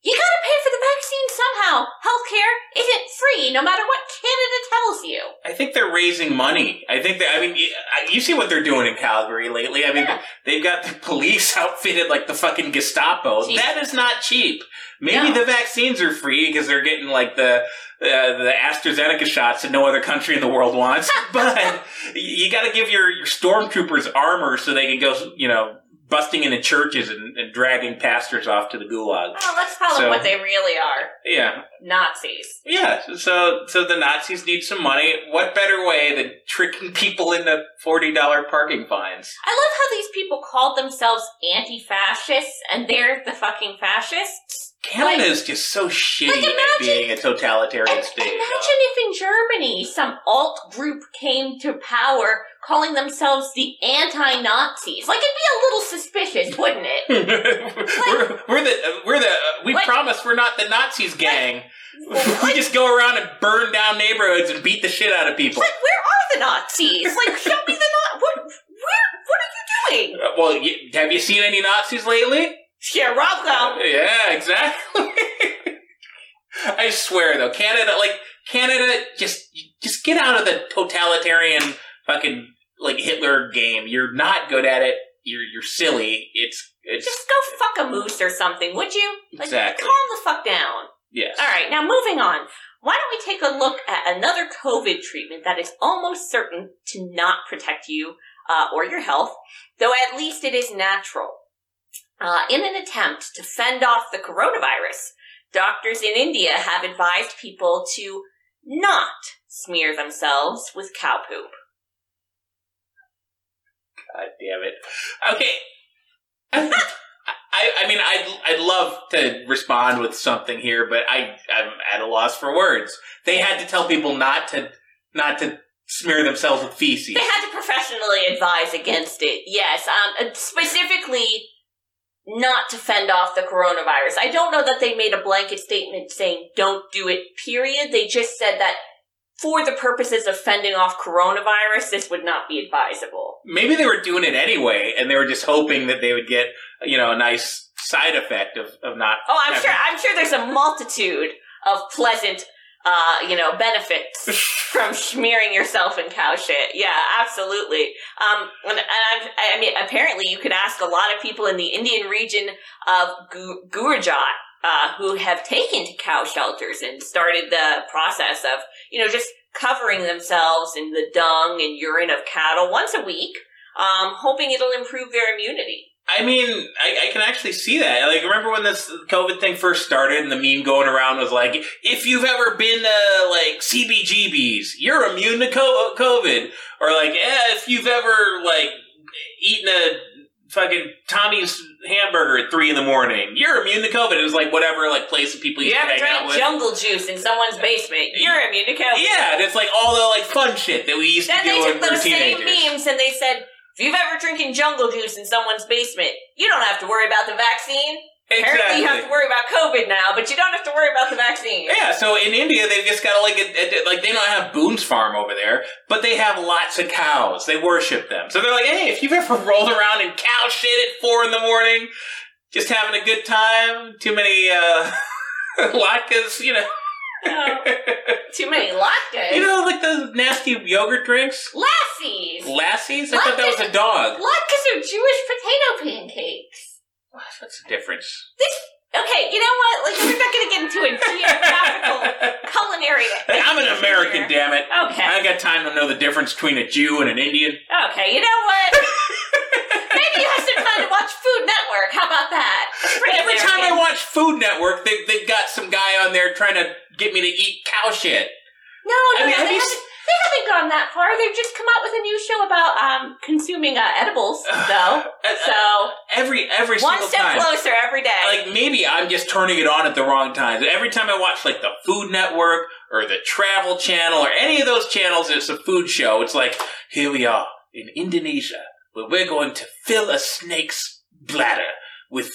you gotta pay for the vaccine somehow. Healthcare isn't free, no matter what Canada tells you. I think they're raising money. I think that, I mean, you- see what they're doing in Calgary lately. I mean, they've got the police outfitted like the fucking Gestapo. Jeez. That is not cheap. Maybe No. the vaccines are free because they're getting like the uh, the AstraZeneca shots that no other country in the world wants. but you got to give your, your stormtroopers armor so they can go, you know, busting into churches and, and dragging pastors off to the gulag. Well, let's tell them what they really are Yeah, Nazis. yeah, so so the Nazis need some money. What better way than tricking people into forty dollar parking fines? I love how these people called themselves anti fascists and they're the fucking fascists. Canada is just so shitty like, at being a totalitarian state. Imagine if in Germany some alt group came to power calling themselves the anti Nazis. Like, it'd be a little suspicious, wouldn't it? we're, we're the we're the we Like- promise we're not the Nazis gang. we just go around and burn down neighborhoods and beat the shit out of people. Like, where are the Nazis? Like, show me the Nazis. What, where, what are you doing? Uh, well, y have you seen any Nazis lately? Yeah, Rocco. Yeah, exactly. I swear though, Canada, like Canada, just just get out of the totalitarian fucking like Hitler game. You're not good at it. You're you're silly. It's it's Just go fuck a moose or something, would you? Like, Exactly. Calm the fuck down. yes. All right, now moving on. Why don't we take a look at another COVID treatment that is almost certain to not protect you uh, or your health, though at least it is natural. Uh, in an attempt to fend off the coronavirus, doctors in India have advised people to not smear themselves with cow poop. God damn it. Okay. I, I mean, I'd, I'd love to respond with something here, but I, I'm at a loss for words. They had to tell people not to, not to smear themselves with feces. They had to professionally advise against it. Yes, um, uh, specifically not to fend off the coronavirus. I don't know that they made a blanket statement saying don't do it. Period. They just said that for the purposes of fending off coronavirus, this would not be advisable. Maybe they were doing it anyway, and they were just hoping that they would get, you know, a nice side effect of, of not. Oh, I'm having- sure. I'm sure there's a multitude of pleasant, uh, you know, benefits from smearing yourself in cow shit. Yeah, absolutely. Um, and, and I mean, apparently, you could ask a lot of people in the Indian region of Gu- Gujarat. Uh, who have taken to cow shelters and started the process of, you know, just covering themselves in the dung and urine of cattle once a week, um, hoping it'll improve their immunity. I mean, I, I can actually see that. Like, remember when this COVID thing first started, and the meme going around was like, "If you've ever been to like CBGBs, you're immune to COVID," or like, "Yeah, if you've ever like eaten a fucking Tommy's hamburger at three in the morning, you're immune to COVID." It was like whatever like place that people You used to hang out drank with. jungle juice in someone's basement? You're immune to COVID. yeah, and it's like all the like fun shit that we used Then to do they when took we were those same teenagers. memes and they said, if you've ever drinking jungle juice in someone's basement, you don't have to worry about the vaccine. Apparently, you have to worry about COVID now, but you don't have to worry about the vaccine. Yeah, so in India they've just got like a, a- like they don't have Boone's Farm over there, but they have lots of cows. They worship them. So they're like, hey, if you've ever rolled around in cow shit at four in the morning, just having a good time, too many uh latkes, you know, Too many lattes. you know, like those nasty yogurt drinks, Lassies. lassies. I thought that was a dog. Latkes are Jewish potato pancakes. What's the difference? This. Okay, you know what? Like, we're not going to get into a geographical culinary. Hey, I'm an American, damn it. Okay. I ain't got time to know the difference between a Jew and an Indian. Okay, you know what? Maybe you have some time to watch Food Network. How about that? Every time I watch Food Network, they, they've got some guy on there trying to get me to eat cow shit. No, I no, mean, no. They haven't, they haven't gone that far. They've just come out with a new show about um consuming uh, edibles, though. So Every every one step time. closer every day. Like maybe I'm just turning it on at the wrong times. Every time I watch like the Food Network or the Travel Channel or any of those channels, it's a food show. It's like here we are in Indonesia, where we're going to fill a snake's bladder with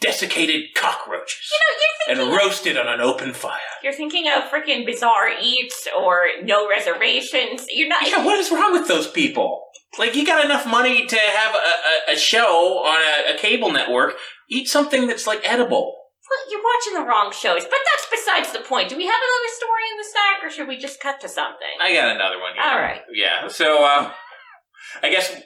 desiccated cockroaches you know, you're and thinking, roast it on an open fire. you're thinking of freaking bizarre eats or no reservations. You're not. Yeah, what is wrong with those people? Like, you got enough money to have a, a, a show on a, a cable network. Eat something that's like edible. Well, you're watching the wrong shows, but that's besides the point. Do we have another story in the stack, or should we just cut to something? I got another one here. All right. Yeah. So, uh, I guess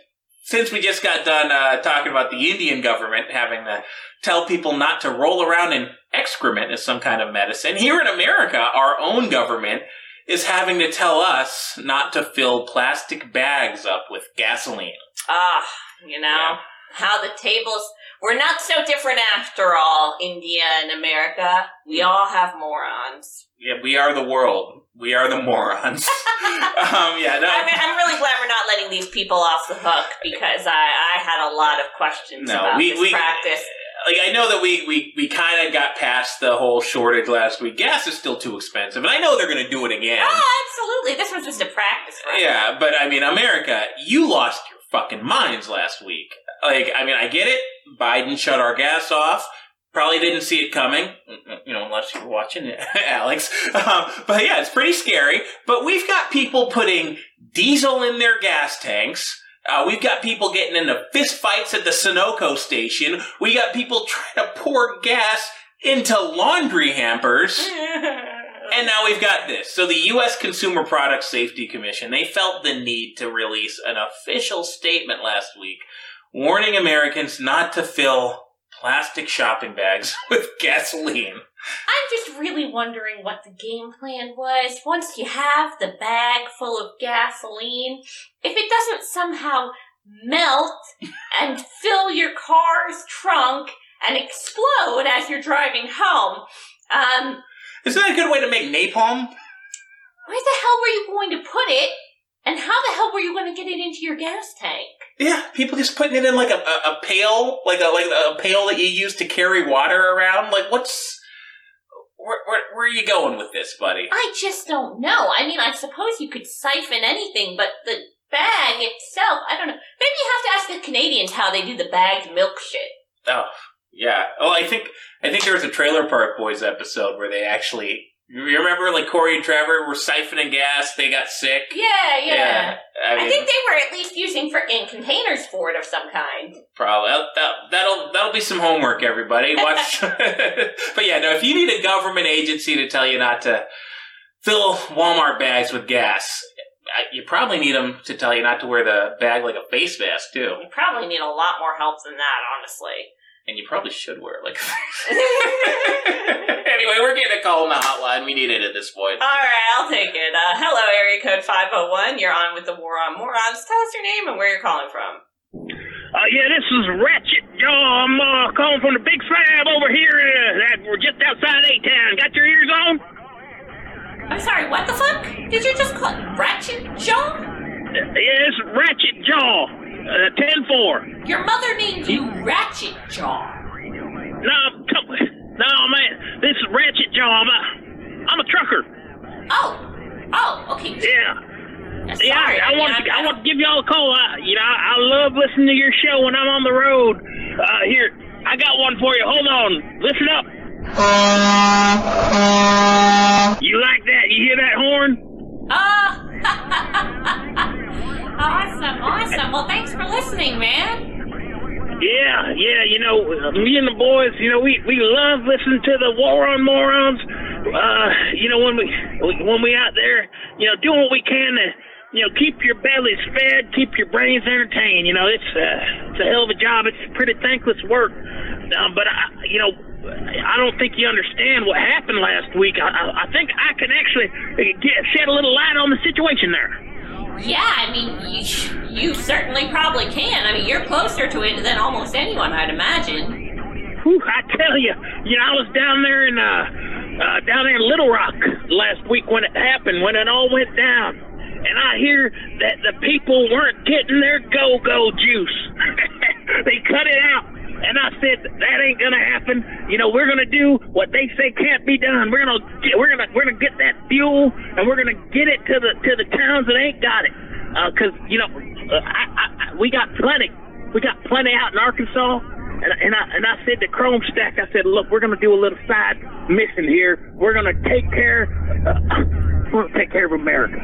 since we just got done uh, talking about the Indian government having to tell people not to roll around in excrement as some kind of medicine, here in America, our own government is having to tell us not to fill plastic bags up with gasoline. Ah, you know how the tables. We're not so different after all, India and America. We all have morons. Yeah, we are the world. We are the morons. um, yeah, no, I mean, I'm really glad we're not letting these people off the hook because I, I had a lot of questions No, about we- this we- practice. like I know that we we, we kind of got past the whole shortage last week. Gas is still too expensive, and I know they're going to do it again. Oh, absolutely. This was just a practice run. Yeah, but I mean, America, you lost your fucking minds last week. Like, I mean, I get it. Biden shut our gas off. Probably didn't see it coming, you know, unless you're watching it, Alex. Um, but yeah, it's pretty scary. But we've got people putting diesel in their gas tanks. Uh, we've got people getting into fist fights at the Sunoco station. We got people trying to pour gas into laundry hampers. And now we've got this. So the U.S. Consumer Product Safety Commission, they felt the need to release an official statement last week warning Americans not to fill plastic shopping bags with gasoline. I'm just really wondering what the game plan was. Once you have the bag full of gasoline, if it doesn't somehow melt and fill your car's trunk and explode as you're driving home, um, Isn't that a good way to make napalm? where the hell were you going to put it? And how the hell were you going to get it into your gas tank? Yeah, people just putting it in like a, a, a pail, like a like a pail that you use to carry water around. Like, what's where, where, where are you going with this, buddy? I just don't know. I mean, I suppose you could siphon anything, but the bag itself, I don't know. Maybe you have to ask the Canadians how they do the bagged milk shit. Oh, yeah. Oh, I think I think there was a Trailer Park Boys episode where they actually. You remember, like Corey and Trevor were siphoning gas. They got sick. Yeah, yeah. I, I, mean, think they were at least using freaking containers for it of some kind. Probably that that'll that'll be some homework, everybody. Watch, but yeah, no. If you need a government agency to tell you not to fill Walmart bags with gas, you probably need them to tell you not to wear the bag like a face mask too. You probably need a lot more help than that, honestly. And you probably should wear it like. anyway, we're getting a call on the hotline. We need it at this point. All right, I'll take it. Uh, hello, area code 501. You're on with the War on Morons. Tell us your name and where you're calling from. Uh, yeah, this is Ratchet Jaw. I'm uh, calling from the Big Slab over here. Uh, that we're just outside A-Town. Got your ears on? I'm sorry, what the fuck? Did you just call Ratchet Jaw? Uh, yeah, it's Ratchet Jaw. Uh, 10-4. Your mother named you Ratchet Jaw. No, come, no, man. This is Ratchet Jaw. I'm a, I'm a trucker. Oh, oh, okay. Yeah. Yeah, I, I want to. I want to give y'all a call. I, you know, I, I love listening to your show when I'm on the road. Uh, here, I got one for you. Hold on, listen up. You like that? You hear that horn? Ah! Awesome, awesome. Well, thanks for listening, man. Yeah, yeah. You know, uh, me and the boys. You know, we we love listening to the War on Morons. Uh, you know, when we when we out there, you know, doing what we can to. You know, keep your bellies fed, keep your brains entertained. You know, it's uh, it's a hell of a job. It's pretty thankless work. Um, but I, you know, I don't think you understand what happened last week. I, I, I think I can actually get, shed a little light on the situation there. Yeah, I mean, you, you certainly probably can. I mean, you're closer to it than almost anyone, I'd imagine. Whew, I tell you, you know, I was down there in uh, uh, down there in Little Rock last week when it happened, when it all went down, and I hear that the people weren't getting their go-go juice. they cut it out. And I said that ain't gonna happen. You know, we're gonna do what they say can't be done. We're gonna get, we're gonna we're gonna get that fuel and we're gonna get it to the to the towns that ain't got it. Uh 'cause you know, uh, I, I, we got plenty. We got plenty out in Arkansas. And, and I and I said to Chrome Stack, I said, look, we're gonna do a little side mission here. We're gonna take care. Uh, we're gonna take care of America.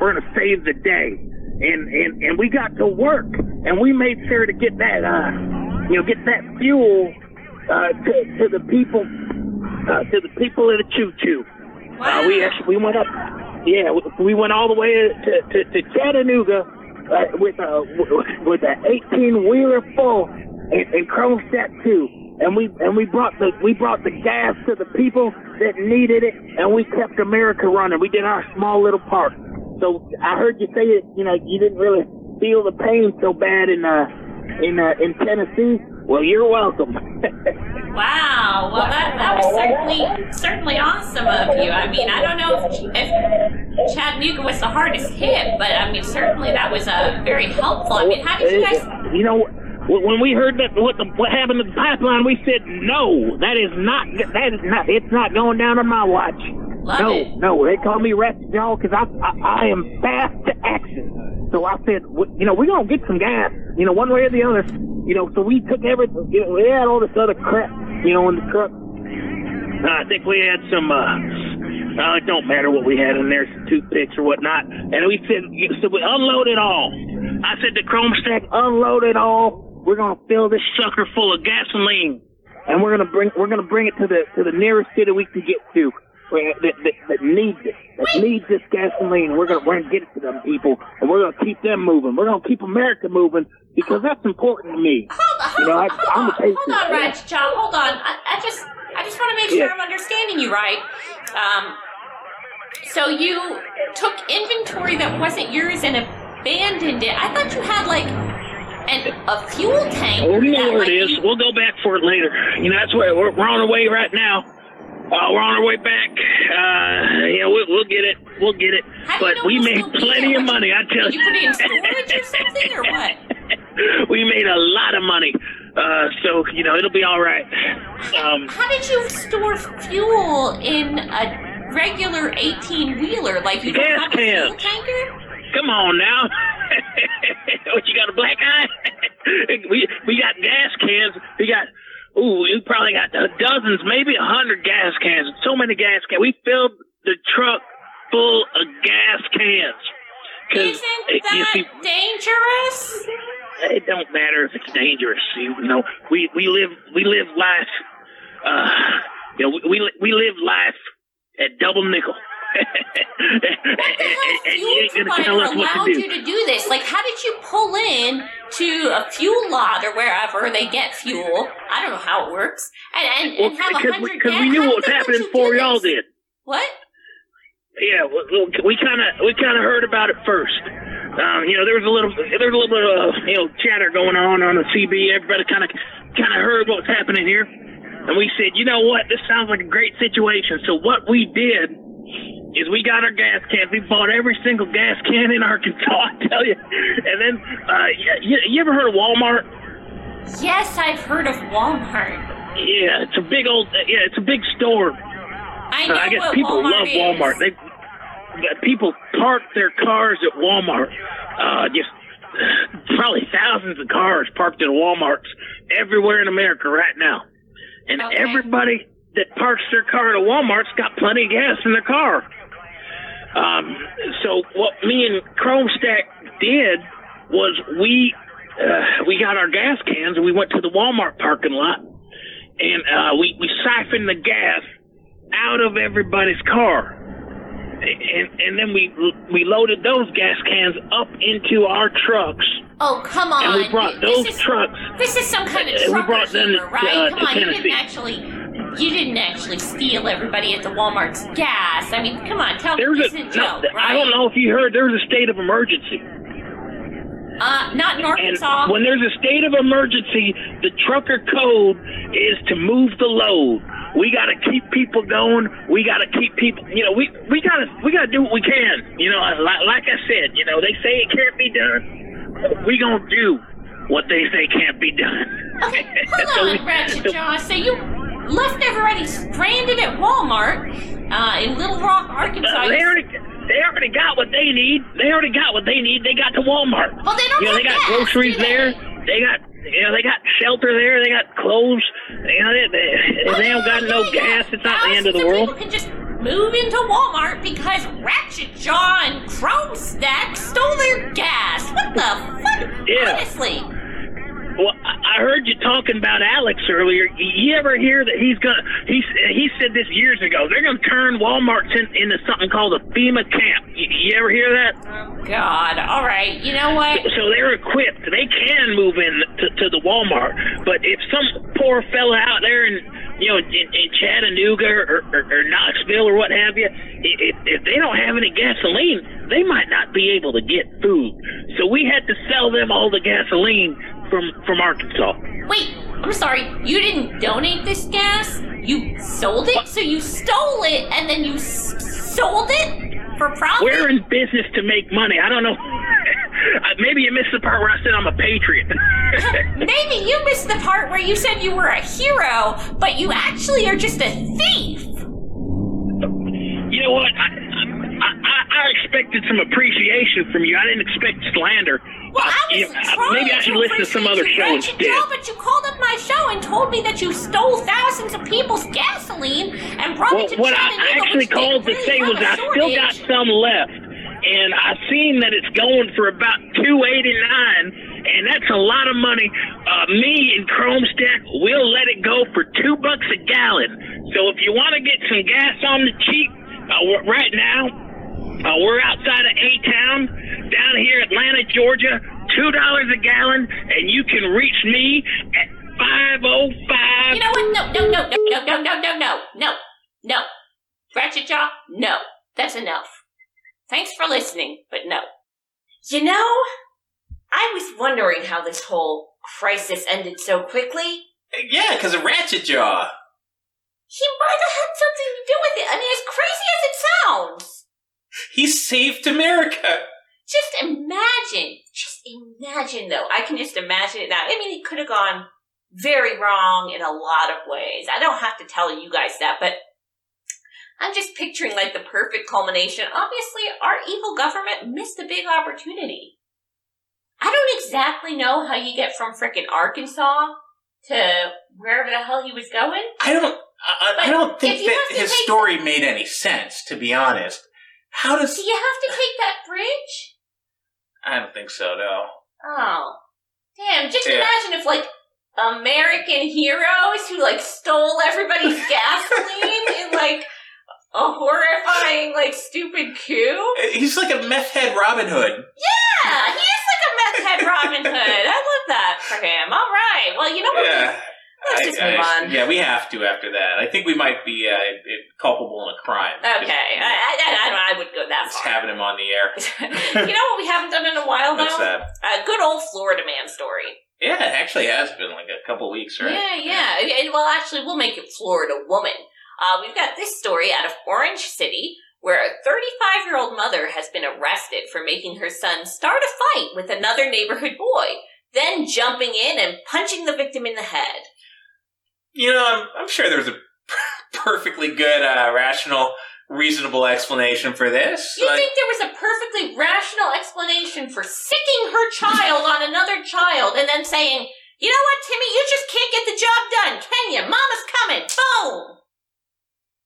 We're gonna save the day. And and and we got to work, and we made sure to get that. uh you know, get that fuel uh, to, to the people, uh, to the people in the choo choo. Uh, we actually we went up, yeah, we, we went all the way to to, to Chattanooga uh, with a with an 18 wheeler full and, and Chrome Stack too. And we and we brought the we brought the gas to the people that needed it, and we kept America running. We did our small little part. So I heard you say it. You know, you didn't really feel the pain so bad in uh in uh, in Tennessee. Well, you're welcome. Wow. Well, that, that was certainly certainly awesome of you. I mean, I don't know if, if Chattanooga was the hardest hit, but I mean, certainly that was uh, very helpful. I mean, how did you guys? you know, when we heard that what the, what happened to the pipeline, we said no. That is not. That is not. It's not going down on my watch. Love no, it. no. They call me Ratchet Jaw because I, I I am fast to action. So I said, w- you know, we're gonna get some gas. You know, one way or the other. You know, so we took everything. You know, we had all this other crap. You know, in the truck. Uh, I think we had some. uh uh, it don't matter what we had in there, some toothpicks or whatnot. And we said, so we unload it all. I said to Chrome Stack, unload it all. We're gonna fill this sucker full of gasoline, and we're gonna bring we're gonna bring it to the to the nearest city we can get to where, that, that, that needs it, that needs this gasoline. We're gonna we're gonna get it to them people, and we're gonna keep them moving. We're gonna keep America moving because that's important to me. Hold, you know, I, I'm a patriot. Hold on, Ratchet Jaw. Hold on. I, I just I just want to make sure Yeah. I'm understanding you right. Um, so you took inventory that wasn't yours and abandoned it. I thought you had like an a fuel tank. Oh, you know where it is. You- we'll go back for it later. You know, that's where we're, we're on our way right now. Uh, we're on our way back. Uh, yeah, we'll, we'll get it. We'll get it. How do you But know we made plenty of money, I tell Did you put it in storage or something, or what? we made a lot of money. Uh, so you know it'll be all right. Um, How did you store fuel in a regular 18 wheeler? Like you don't have a fuel tanker? come on now. what you got a black eye? we we got gas cans. We got. Ooh, we probably got dozens, maybe a hundred gas cans. So many gas cans. We filled the truck full of gas cans. Isn't you that see, dangerous? it don't matter if it's dangerous. You know, we we live we live life. Uh, you know, we, we live life at double nickel. and, you ain't gonna tell us what to do. you to do this? Like, how did you pull in to a fuel lot or wherever they get fuel? I don't know how it works. And and, Well, and have a hundred because we knew what was did they let happening before y'all did. What? Yeah, we kind of we kind of heard about it first. Um, you know, there was a little there was a little bit of you know chatter going on on the CB. Everybody kind of kind of heard what was happening here, and we said, you know what, this sounds like a great situation. So what we did is we got our gas cans. We bought every single gas can in Arkansas. I tell you, and then uh, you, you ever heard of Walmart? Yes, I've heard of Walmart. Yeah, it's a big old yeah, it's a big store. I Uh, I guess what people Walmart love is. Walmart. They people park their cars at Walmart. Uh, just probably thousands of cars parked at Walmarts everywhere in America right now, and everybody that parks their car at a Walmart's got plenty of gas in their car. Um, so what me and Chrome Stack did was we uh, we got our gas cans and we went to the Walmart parking lot and uh, we we siphoned the gas out of everybody's car, and and then we we loaded those gas cans up into our trucks. Oh, come on. And we brought This is- trucks. This is some kind of Uh, we trucker brought them humor, to- right? uh, come to on, you didn't actually. You didn't actually steal everybody at the Walmart's gas. I mean, come on, tell me There's this a, is a no, joke, right? I don't know if you heard. There was a state of emergency. Uh, not in And Arkansas. when there's a state of emergency, the trucker code is to move the load. We got to keep people going. We got to keep people. You know, we we got to we got to do what we can. You know, like, like I said, you know, they say it can't be done. We gonna do what they say can't be done. Okay, hold on, Ratchet Jaw. So you left everybody stranded at Walmart uh, in Little Rock, Arkansas. Uh, they already they already got what they need. They already got what they need. They got to Walmart. Well, they don't You know, they got gas, groceries they? there. They got you know they got shelter there. They got clothes. You know they they, they don't got no gas. It's not the end of the world. People can just move into Walmart because Ratchet Jaw and Chrome Stack stole their gas. What the fuck? Yeah. Honestly. Well, I heard you talking about Alex earlier. You ever hear that he's gonna? He he said this years ago. They're gonna turn Walmart's in, into something called a FEMA camp. You, you ever hear that? Oh, God. All right. You know what? So they're equipped. They can move in to, to the Walmart. But if some poor fella out there in you know in, in Chattanooga or, or, or Knoxville or what have you, if, if they don't have any gasoline, they might not be able to get food. So we had to sell them all the gasoline from from Arkansas. Wait. I'm sorry. You didn't donate this gas. You sold it. So you stole it and then you s- sold it for profit. We're in business to make money. I don't know. Uh, Maybe you missed the part where I said I'm a patriot. Maybe you missed the part where you said you were a hero, but you actually are just a thief. You know what? I, I, I expected some appreciation from you. I didn't expect slander. Well, I was uh, trying maybe I should to listen to some other show instead. Joe, but you called up my show and told me that you stole thousands of people's gasoline and brought Well, it to what I Chattanooga, actually called to say was I still got some left, and I seen that it's going for about two eighty nine, and that's a lot of money. Uh, me and Chrome Stack, we'll let it go for two bucks a gallon. So if you want to get some gas on the cheap, uh, right now, uh, we're outside of A Town, down here, Atlanta, Georgia. Two dollars a gallon, and you can reach me at five oh five. You know what? No, no, no, no, no, no, no, no, no, no. Ratchet Jaw, no. That's enough. Thanks for listening, but no. You know, I was wondering how this whole crisis ended so quickly. Yeah, because of Ratchet Jaw. He might have had something to do with it. I mean, as crazy as it sounds. He saved America. Just imagine, just imagine though. I can just imagine it now. I mean, it could have gone very wrong in a lot of ways. I don't have to tell you guys that, but I'm just picturing like the perfect culmination. Obviously, our evil government missed a big opportunity. I don't exactly know how you get from frickin' Arkansas to wherever the hell he was going. I don't. I, I don't think that his story made any sense. To be honest, how does? Do you have to take that bridge? I don't think so. No. Oh. Damn, just Yeah. imagine if like American heroes who like stole everybody's gasoline in like a horrifying, like stupid coup. Uh, he's like a meth head Robin Hood. Yeah, he is like a meth head Robin Hood. I love that for him. All right. Well, you know what? Yeah. Let's I- just I- move on. Yeah, we have to after that. I think we might be uh, culpable in a crime. Okay, I, I, I, I would go that Just far. having him on the air. you know what we haven't done in a while though? What's that? A good old Florida man story. Yeah, it actually has been like a couple weeks, right? Yeah, yeah. And, Well, actually, we'll make it Florida woman. Uh, we've got this story out of Orange City, where a 35 year old mother has been arrested for making her son start a fight with another neighborhood boy, then jumping in and punching the victim in the head. You know, I'm, I'm sure there's a perfectly good, uh, rational, reasonable explanation for this. You Like- think there was a perfectly rational explanation for sicking her child on another child and then saying, you know what, Timmy, you just can't get the job done, can you? Mama's coming. Boom.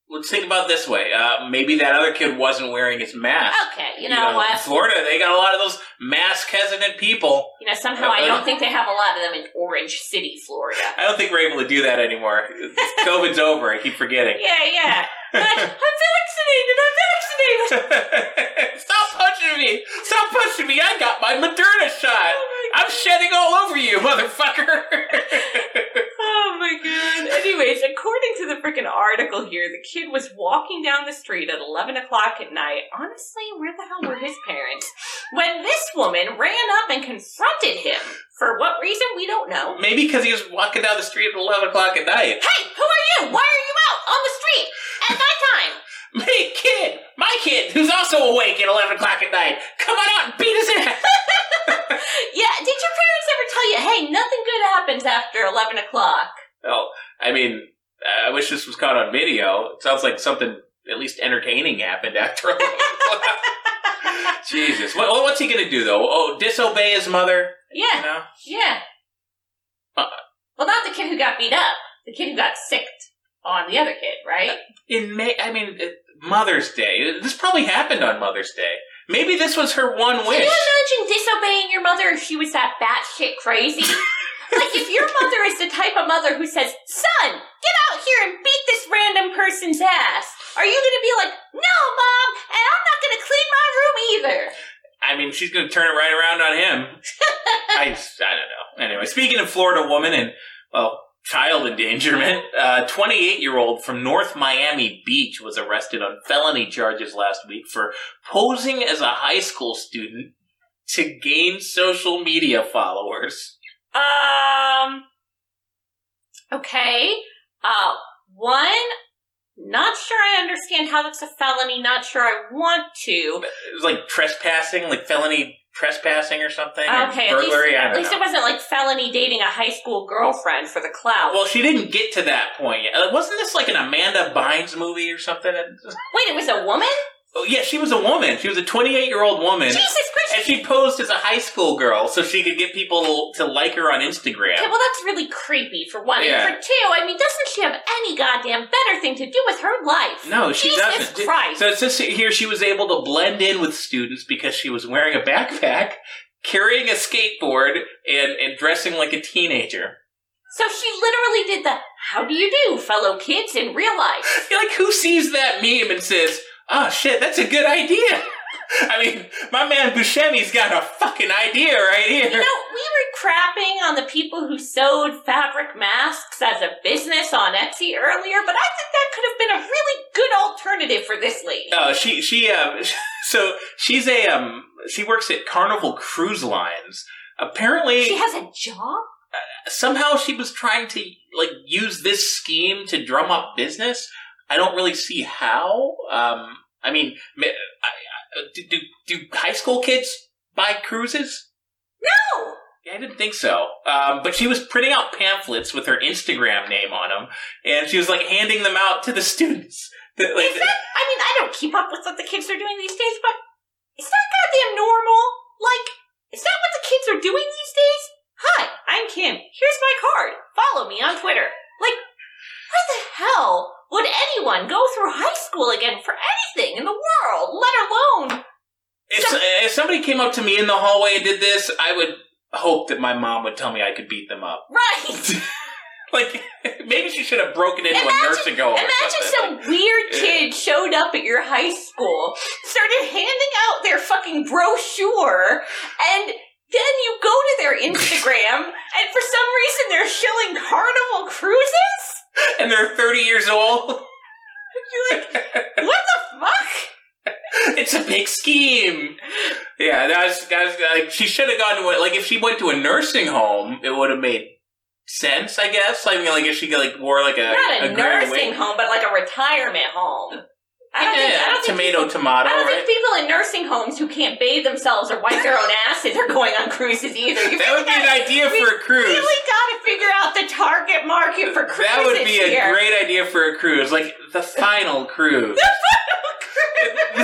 Let's think about this way. Uh, maybe that other kid wasn't wearing his mask. Okay, you know, what? Florida, they got a lot of those mask hesitant people. You know, somehow I don't think they have a lot of them in Orange City, Florida. I don't think we're able to do that anymore. COVID's over. I keep forgetting. Yeah, yeah. But I'm vaccinated. I'm vaccinated. Stop punching me! Stop punching me! I got my Moderna shot. I'm shedding all over you, motherfucker. Oh my god. Anyways, according to the freaking article here, the kid was walking down the street at 11 o'clock at night. Honestly, where the hell were his parents? When this woman ran up and confronted him. For what reason, we don't know. Maybe because he was walking down the street at 11 o'clock at night. Hey, who are you? Why are you out on the street at night time? Me, kid, my kid, who's also awake at 11 o'clock at night. Come on out and beat his ass. Yeah, did your parents ever tell you, hey, nothing happens after 11 o'clock? Oh, I mean, I wish this was caught on video. It sounds like something at least entertaining happened after 11 o'clock. Jesus. What, what's he going to do, though? Oh, disobey his mother? Yeah. You know? Yeah. Uh, Well, not the kid who got beat up. The kid who got sicked on the other kid, right? In May, I mean, uh, Mother's Day. This probably happened on Mother's Day. Maybe this was her one wish. Can you imagine disobeying your mother if she was that batshit crazy? like, if your mother is the type of mother who says, Son, get out here and beat this random person's ass, are you gonna be like, No, Mom, and I'm not gonna clean my room either? I mean, she's going to turn it right around on him. I, just- I don't know. Anyway, speaking of Florida woman and, well, child endangerment, uh, a 28 year old from North Miami Beach was arrested on felony charges last week for posing as a high school student to gain social media followers. Um. Okay. Uh, one, not sure I understand how that's a felony, not sure I want to. It was like trespassing, like felony trespassing or something. or Okay, at least, burglary. At least it wasn't like felony dating a high school girlfriend for the clout. Well, she didn't get to that point yet. Wasn't this like an Amanda Bynes movie or something? Wait, it was a woman? Oh, yeah, she was a woman. She was a 28 year old woman. Jesus Christ! And she posed as a high school girl so she could get people to like her on Instagram. Okay, well, that's really creepy for one. Yeah. And for two, I mean, doesn't she have any goddamn better thing to do with her life? No, she Jesus doesn't. Christ. So it's just here she was able to blend in with students because she was wearing a backpack, carrying a skateboard, and, and dressing like a teenager. So she literally did the "How do you do, fellow kids?" in real life. Like, who sees that meme and says, oh shit, that's a good idea? I mean, my man Buscemi's got a fucking idea right here. You know, we were crapping on the people who sewed fabric masks as a business on Etsy earlier, but I think that could have been a really good alternative for this lady. Oh, she she um so she's a um she works at Carnival Cruise Lines. Apparently, She has a job? somehow she was trying to like use this scheme to drum up business. I don't really see how. Um, I mean, ma- I, I, do, do do high school kids buy cruises? No. Yeah, I didn't think so. Um, but she was printing out pamphlets with her Instagram name on them, and she was like handing them out to the students. That, like, Is that, I mean, I don't keep up with what the kids are doing these days, but is that goddamn normal? Like, is that what the kids are doing these days? Hi, I'm Kim. Here's my card. Follow me on Twitter. Like, what the hell would anyone go through high school again for anything in the world, let alone if, if somebody came up to me in the hallway and did this, I would hope that my mom would tell me I could beat them up. right? Like maybe she should have broken into a Imagine- nursing home. Imagine some weird kid showed up at your high school, started handing out their fucking brochure, and then you go to their Instagram, and for some reason they're shilling Carnival Cruises? and they're thirty years old. You're like, what the fuck? it's a big scheme. Yeah, that's was, that was like she should have gone to a, like if she went to a nursing home, it would have made sense, I guess. I mean, like if she like wore like a Not a, gray nursing home, but like a retirement home. I don't think, I don't tomato, people, tomato, I don't right? think people in nursing homes who can't bathe themselves or wipe their own asses are going on cruises either. You That would be an idea we for a cruise. really got to figure out the target market for cruises That would be a here. great idea for a cruise, like the final cruise.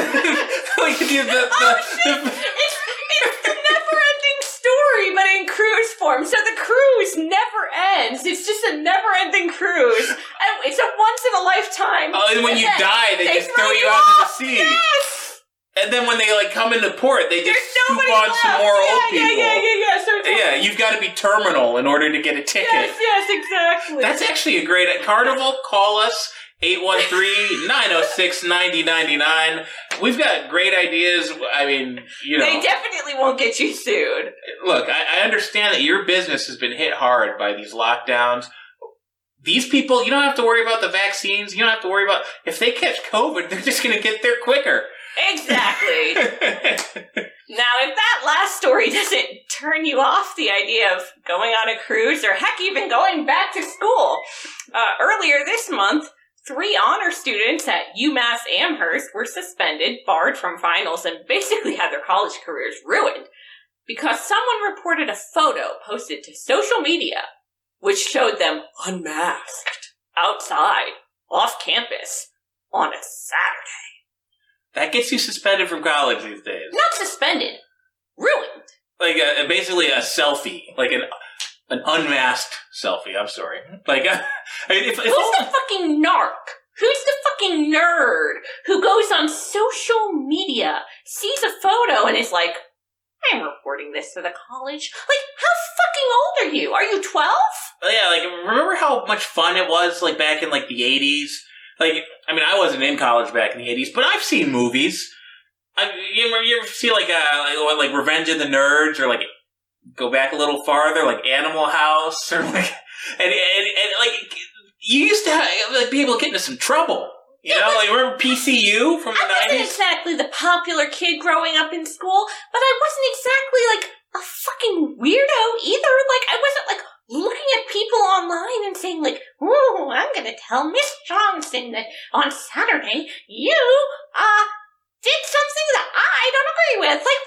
like the, the, oh, the, Oh, shit. It's, it's the never-ending story, but in cruise form. So the cruise never ends. It's just a never-ending cruise, and it's a once-in-a-lifetime. Oh, and when you die, they, just throw you out off. into the sea. Yes. And then when they like come into port, they just scoop on left. some more yeah, old people. Yeah, yeah, yeah. So it's Yeah, you've got to be terminal in order to get a ticket. Yes, yes, exactly. That's actually a great at Carnival. Call us 813-906-9099. We've got great ideas. I mean, you know, They definitely won't get you sued. look, I, I understand that your business has been hit hard by these lockdowns. These people, you don't have to worry about the vaccines. You don't have to worry about if they catch COVID, they're just going to get there quicker. Exactly. now, if that last story doesn't turn you off the idea of going on a cruise or heck, even going back to school, uh, earlier this month, three honor students at UMass Amherst were suspended, barred from finals, and basically had their college careers ruined because someone reported a photo posted to social media which showed them unmasked outside off campus on a Saturday. that gets you suspended from college these days. Not suspended, ruined. Like a, basically a selfie, like an an unmasked selfie. I'm sorry. Like I mean, if, if Who's all- the fucking narc? Who's the fucking nerd who goes on social media, sees a photo, and is like, I'm reporting this to the college? Like, how fucking old are you? Are you 12? yeah, like remember how much fun it was like back in like the 80s. Like I mean, I wasn't in college back in the 80s, but I've seen movies. I, you, ever, you ever see like uh like, like Revenge of the Nerds or like go back a little farther like Animal House or like and and, and like you used to have, like be able to get into some trouble. You know, like remember PCU from the I wasn't 90s? exactly the popular kid growing up in school, but I wasn't exactly like a fucking weirdo either. Like, I wasn't like looking at people online and saying, like, ooh, I'm gonna tell Miss Johnson that on Saturday you, uh, did something that I don't agree with. Like, what the fuck?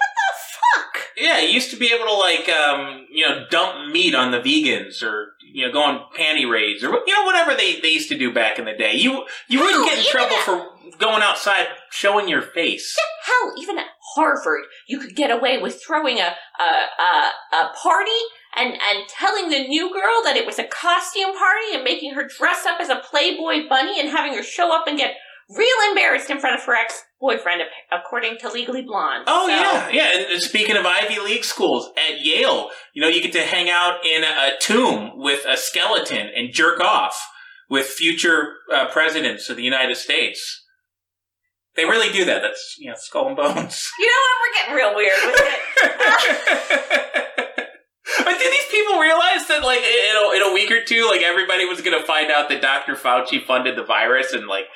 Yeah, you used to be able to like um, you know dump meat on the vegans or you know go on panty raids or you know whatever they, they used to do back in the day. You you wouldn't Hell, get in trouble at- for going outside showing your face. Hell, even at Harvard, you could get away with throwing a a a, a party and and telling the new girl that it was a costume party and making her dress up as a Playboy bunny and having her show up and get real embarrassed in front of her ex boyfriend, according to Legally Blonde. Oh So- yeah, yeah. And- speaking of Ivy League schools, at Yale, you know you get to hang out in a, a tomb with a skeleton and jerk off with future uh, presidents of the United States. They really do that. That's you know skull and bones. You know what? We're getting real weird with it. But did these people realize that, like, in a, in a week or two, like, everybody was going to find out that Dr. Fauci funded the virus and, like,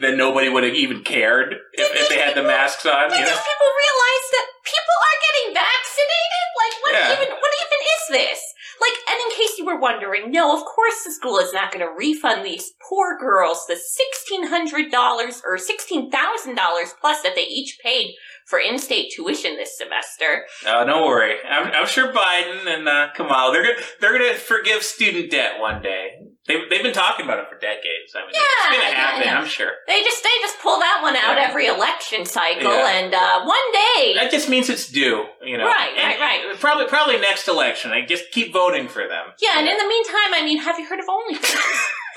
then nobody would have even cared if, if they had the masks on, Did you know? these people realize that people are getting vaccinated? Like, what Yeah. even? What even is this? Like, and in case you were wondering, no, of course the school is not going to refund these poor girls the $1,600 or $16,000 plus that they each paid for in-state tuition this semester. Uh, don't worry. I'm, I'm sure Biden and uh, Kamala they're gonna they're gonna forgive student debt one day. They've, they've been talking about it for decades. I mean, yeah, it's gonna happen. yeah. I'm sure. They just they just pull that one out Yeah. every election cycle, Yeah. and uh, one day, That just means it's due. You know. Right, And right, right. Probably probably next election. I just keep voting for them. yeah. And in the meantime, I mean, have you heard of OnlyFans?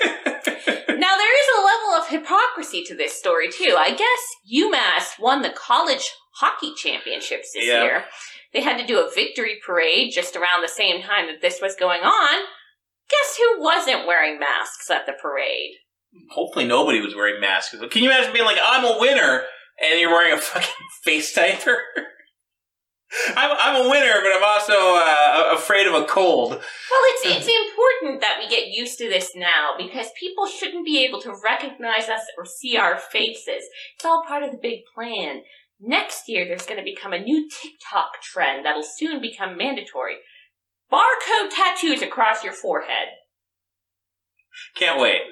now there is a level of hypocrisy to this story too. I guess UMass won the college hockey championships this Yeah. year. They had to do a victory parade just around the same time that this was going on. Guess who wasn't wearing masks at the parade? Hopefully nobody was wearing masks. Can you imagine being like, I'm a winner, and you're wearing a fucking face diaper? I'm, I'm a winner, but I'm also uh, afraid of a cold. Well, it's it's important that we get used to this now because people shouldn't be able to recognize us or see our faces. It's all part of the big plan. Next year, there's going to become a new TikTok trend that'll soon become mandatory. Barcode tattoos across your forehead. Can't wait.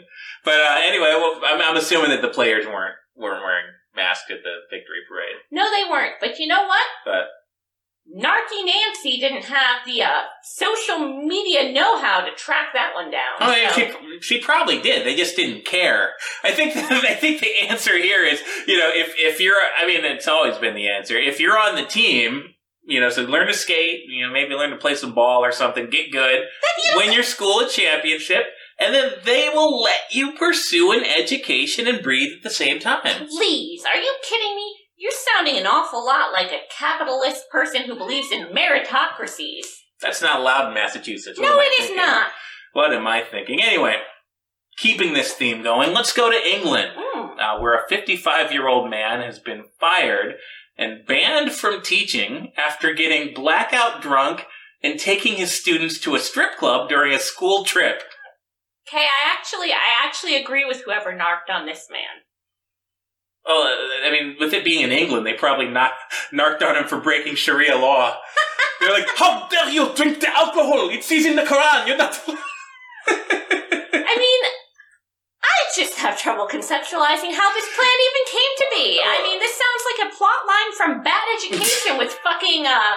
But uh, anyway, well, I'm, I'm assuming that the players weren't weren't wearing masks at the victory parade. No, they weren't. But you know what? But Narky Nancy didn't have the uh, social media know-how to track that one down. oh, yeah, so- she she probably did. They just didn't care. I think I think the answer here is you know if if you're I mean it's always been the answer. If you're on the team. You know, so learn to skate. You know, maybe learn to play some ball or something. Get good. Win your school a championship, and then they will let you pursue an education and breathe at the same time. Please, are you kidding me? You're sounding an awful lot like a capitalist person who believes in meritocracies. That's not allowed in Massachusetts. What No, it is not. What am I thinking? Anyway, keeping this theme going, let's go to England, Hmm. uh, where a 55 year old man has been fired and banned from teaching after getting blackout drunk and taking his students to a strip club during a school trip. Okay, I actually, I actually agree with whoever narked on this man. Well, uh, I mean, with it being in England, they probably not narked on him for breaking Sharia law. They're like, "How dare you drink the alcohol? It says in the Quran. You're not." I mean, I just have trouble conceptualizing how this plan even came to be. I mean, this sounds like a plot line from Bad Education with fucking uh,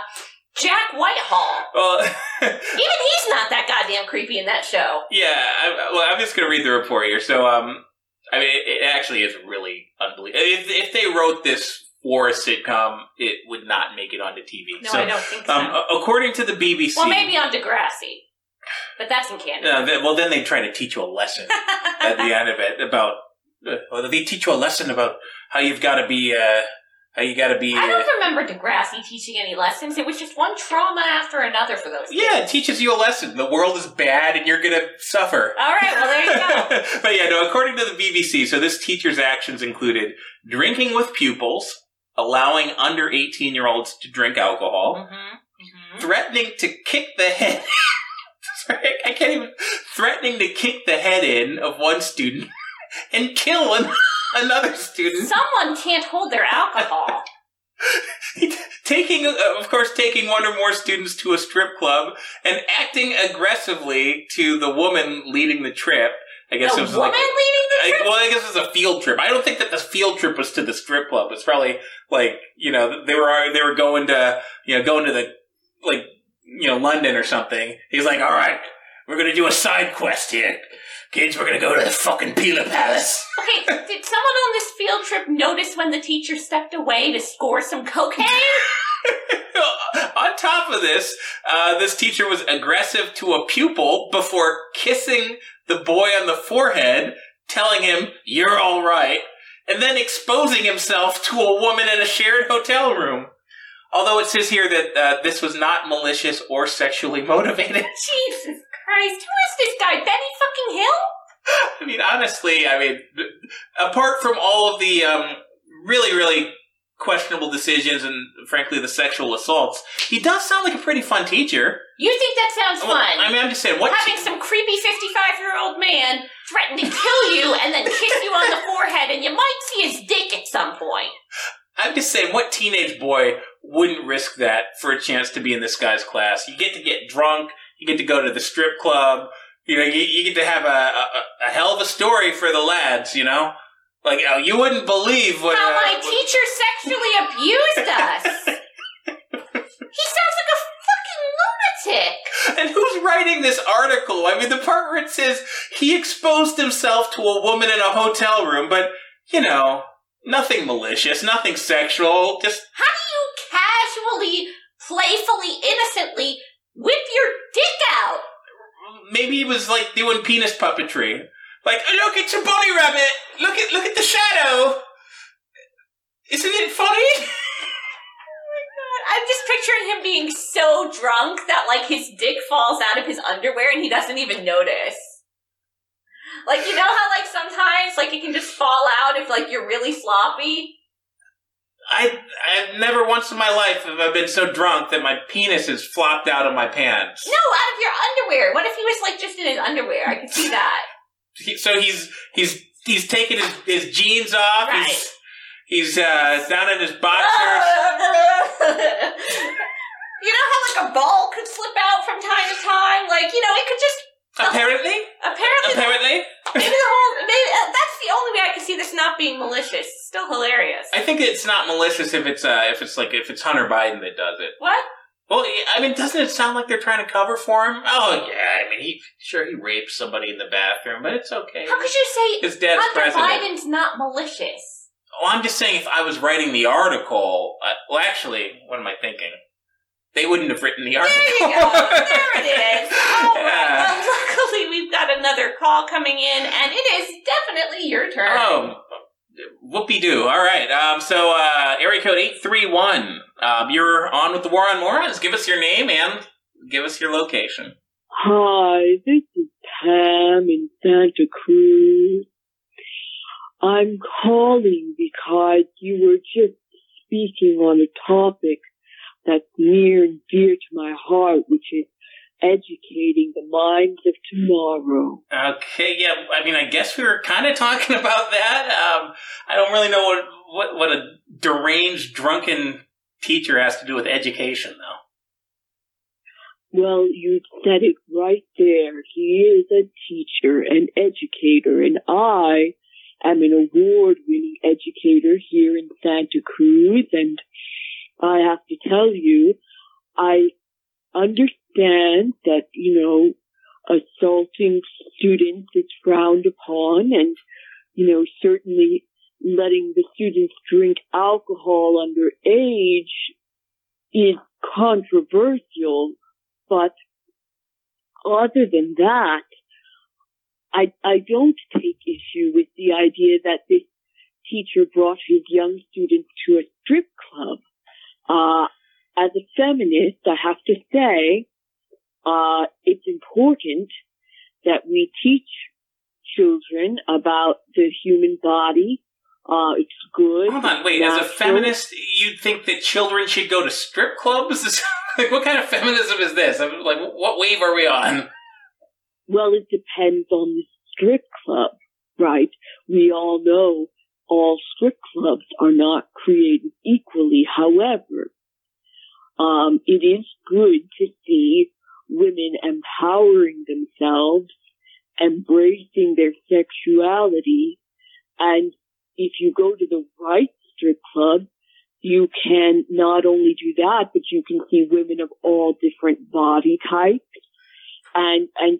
Jack Whitehall. well, Even he's not that goddamn creepy in that show. Yeah, I, well, I'm just going to read the report here. So, um, I mean, it, it actually is really unbelievable. If, if they wrote this for a sitcom, it would not make it onto TV. No, so, I don't think so. Um, according to the BBC, well, maybe on Degrassi, but that's in Canada. uh, well, then they try to teach you a lesson at the end of it about. Uh, well, they teach you a lesson about how you've got to be. Uh, how you got to be. I Uh, don't remember Degrassi teaching any lessons. It was just one trauma after another for those kids. yeah, it teaches you a lesson. The world is bad, and you're gonna suffer. All right, well, there you go. but yeah, no, according to the BBC, so this teacher's actions included drinking with pupils, allowing under 18 year olds to drink alcohol, Mm-hmm. threatening to kick the head. Sorry, I can't even. Threatening to kick the head in of one student and kill an, another student. Someone can't hold their alcohol. taking, uh, of course, taking one or more students to a strip club and acting aggressively to the woman leading the trip. I guess The it was woman like, leading the I- well, I guess it was a field trip. I don't think that the field trip was to the strip club. It's probably like you know they were they were going to you know going to the like you know London or something. He's like, all right, we're gonna do a side quest here, kids. We're gonna go to the fucking Pila Palace. Okay, did someone on this field trip notice when the teacher stepped away to score some cocaine? On top of this, uh, this teacher was aggressive to a pupil before kissing the boy on the forehead, telling him, You're all right, and then exposing himself to a woman in a shared hotel room. Although it says here that uh, this was not malicious or sexually motivated. Jesus Christ, who is this guy? Benny fucking Hill? I mean, honestly, I mean, apart from all of the um, really, really questionable decisions and, frankly, the sexual assaults, he does sound like a pretty fun teacher. You think that sounds Well, fun? I mean, I'm just saying, what? Having some creepy 55 year old man threaten to kill you and then kiss you on the forehead, and you might see his dick at some point. I'm just saying, what teenage boy wouldn't risk that for a chance to be in this guy's class? You get to get drunk, You get to go to the strip club. You know, you, you get to have a, a, a hell of a story for the lads. You know, like oh, you wouldn't believe what How uh, my teacher sexually abused us. he sounds like a fucking lunatic. And who's writing this article? I mean, the part where it says he exposed himself to a woman in a hotel room, but, you know, nothing malicious, nothing sexual, just. How do you casually, playfully, innocently whip your dick out? Maybe he was, like, doing penis puppetry. Like, look, it's a bunny rabbit! Look at, look at the shadow! Isn't it funny? Oh I'm just picturing him being so drunk that like his dick falls out of his underwear and he doesn't even notice. Like you know how like sometimes like it can just fall out if like you're really sloppy. I, I've never once in my life have I been so drunk that my penis has flopped out of my pants. No, out of your underwear. What if he was like just in his underwear? I could see that. He, so he's he's he's taking his, his jeans off. He's he's uh, down in his boxers. you know how like a ball could slip out from time to time? Like, you know, it could just Apparently, apparently apparently. Maybe the whole maybe uh, that's the only way I can see this not being malicious. It's still hilarious. I think it's not malicious if it's uh if it's like if it's Hunter Biden that does it. What? Well, I mean, doesn't it sound like they're trying to cover for him? Oh yeah, I mean, he sure he raped somebody in the bathroom, but it's okay. How could you say His dad's Hunter president. Biden's not malicious? Well, I'm just saying, if I was writing the article, uh, well, actually, what am I thinking? They wouldn't have written the article. There you go. there it is. All right. Well, luckily we've got another call coming in, and it is definitely your turn. Oh, whoopee doo. All right. Um, so, uh, area code 831. Um, you're on with the War on Morons. Give us your name and give us your location. Hi, this is Pam in Santa Cruz. I'm calling because you were just speaking on a topic that's near and dear to my heart, which is educating the minds of tomorrow. Okay, yeah. I mean, I guess we were kind of talking about that. Um, I don't really know what, what what a deranged, drunken teacher has to do with education, though. Well, you said it right there. He is a teacher, an educator, and I am an award-winning educator here in Santa Cruz, and I have to tell you, I understand that, you know, assaulting students is frowned upon and, you know, certainly letting the students drink alcohol underage is controversial, but other than that, I, I don't take issue with the idea that this teacher brought his young students to a strip club. Uh, as a feminist, I have to say, uh, it's important that we teach children about the human body. Uh, it's good. Hold on, wait. As a feminist, you'd think that children should go to strip clubs? like, what kind of feminism is this? I'm like, what wave are we on? Well, it depends on the strip club, right? We all know all strip clubs are not created equally. However, um, it is good to see women empowering themselves, embracing their sexuality, and if you go to the right strip club, you can not only do that, but you can see women of all different body types, and and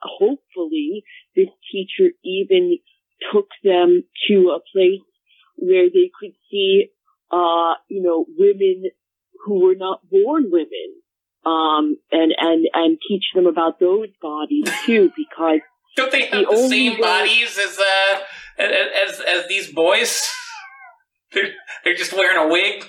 hopefully this teacher even took them to a place where they could see, uh, you know, women who were not born women, um, and, and, and teach them about those bodies too, because Don't they have the, only same way- bodies as uh as as these boys? They're, they're just wearing a wig.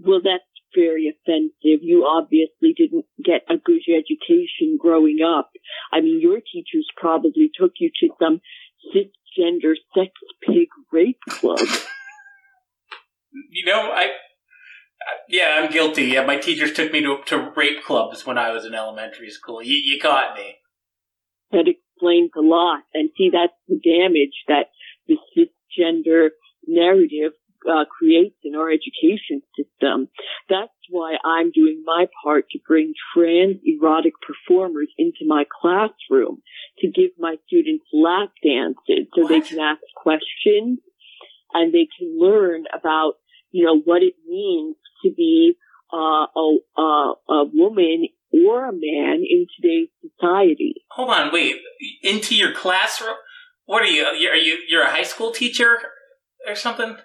well, that's very offensive. You obviously didn't get a good education growing up. I mean, your teachers probably took you to some cisgender sex pig rape club. You know, I. Yeah, I'm guilty. Yeah, my teachers took me to to rape clubs when I was in elementary school. You, you caught me. that explains a lot. And see, that's the damage that the cisgender narrative uh, creates in our education system. That's why I'm doing my part to bring trans erotic performers into my classroom to give my students lap dances so they can ask questions and they can learn about, you know, what it means to be uh, a, a, a woman or a man in today's society. Hold on, wait. Into your classroom? What are you? Are you? You're a high school teacher or something?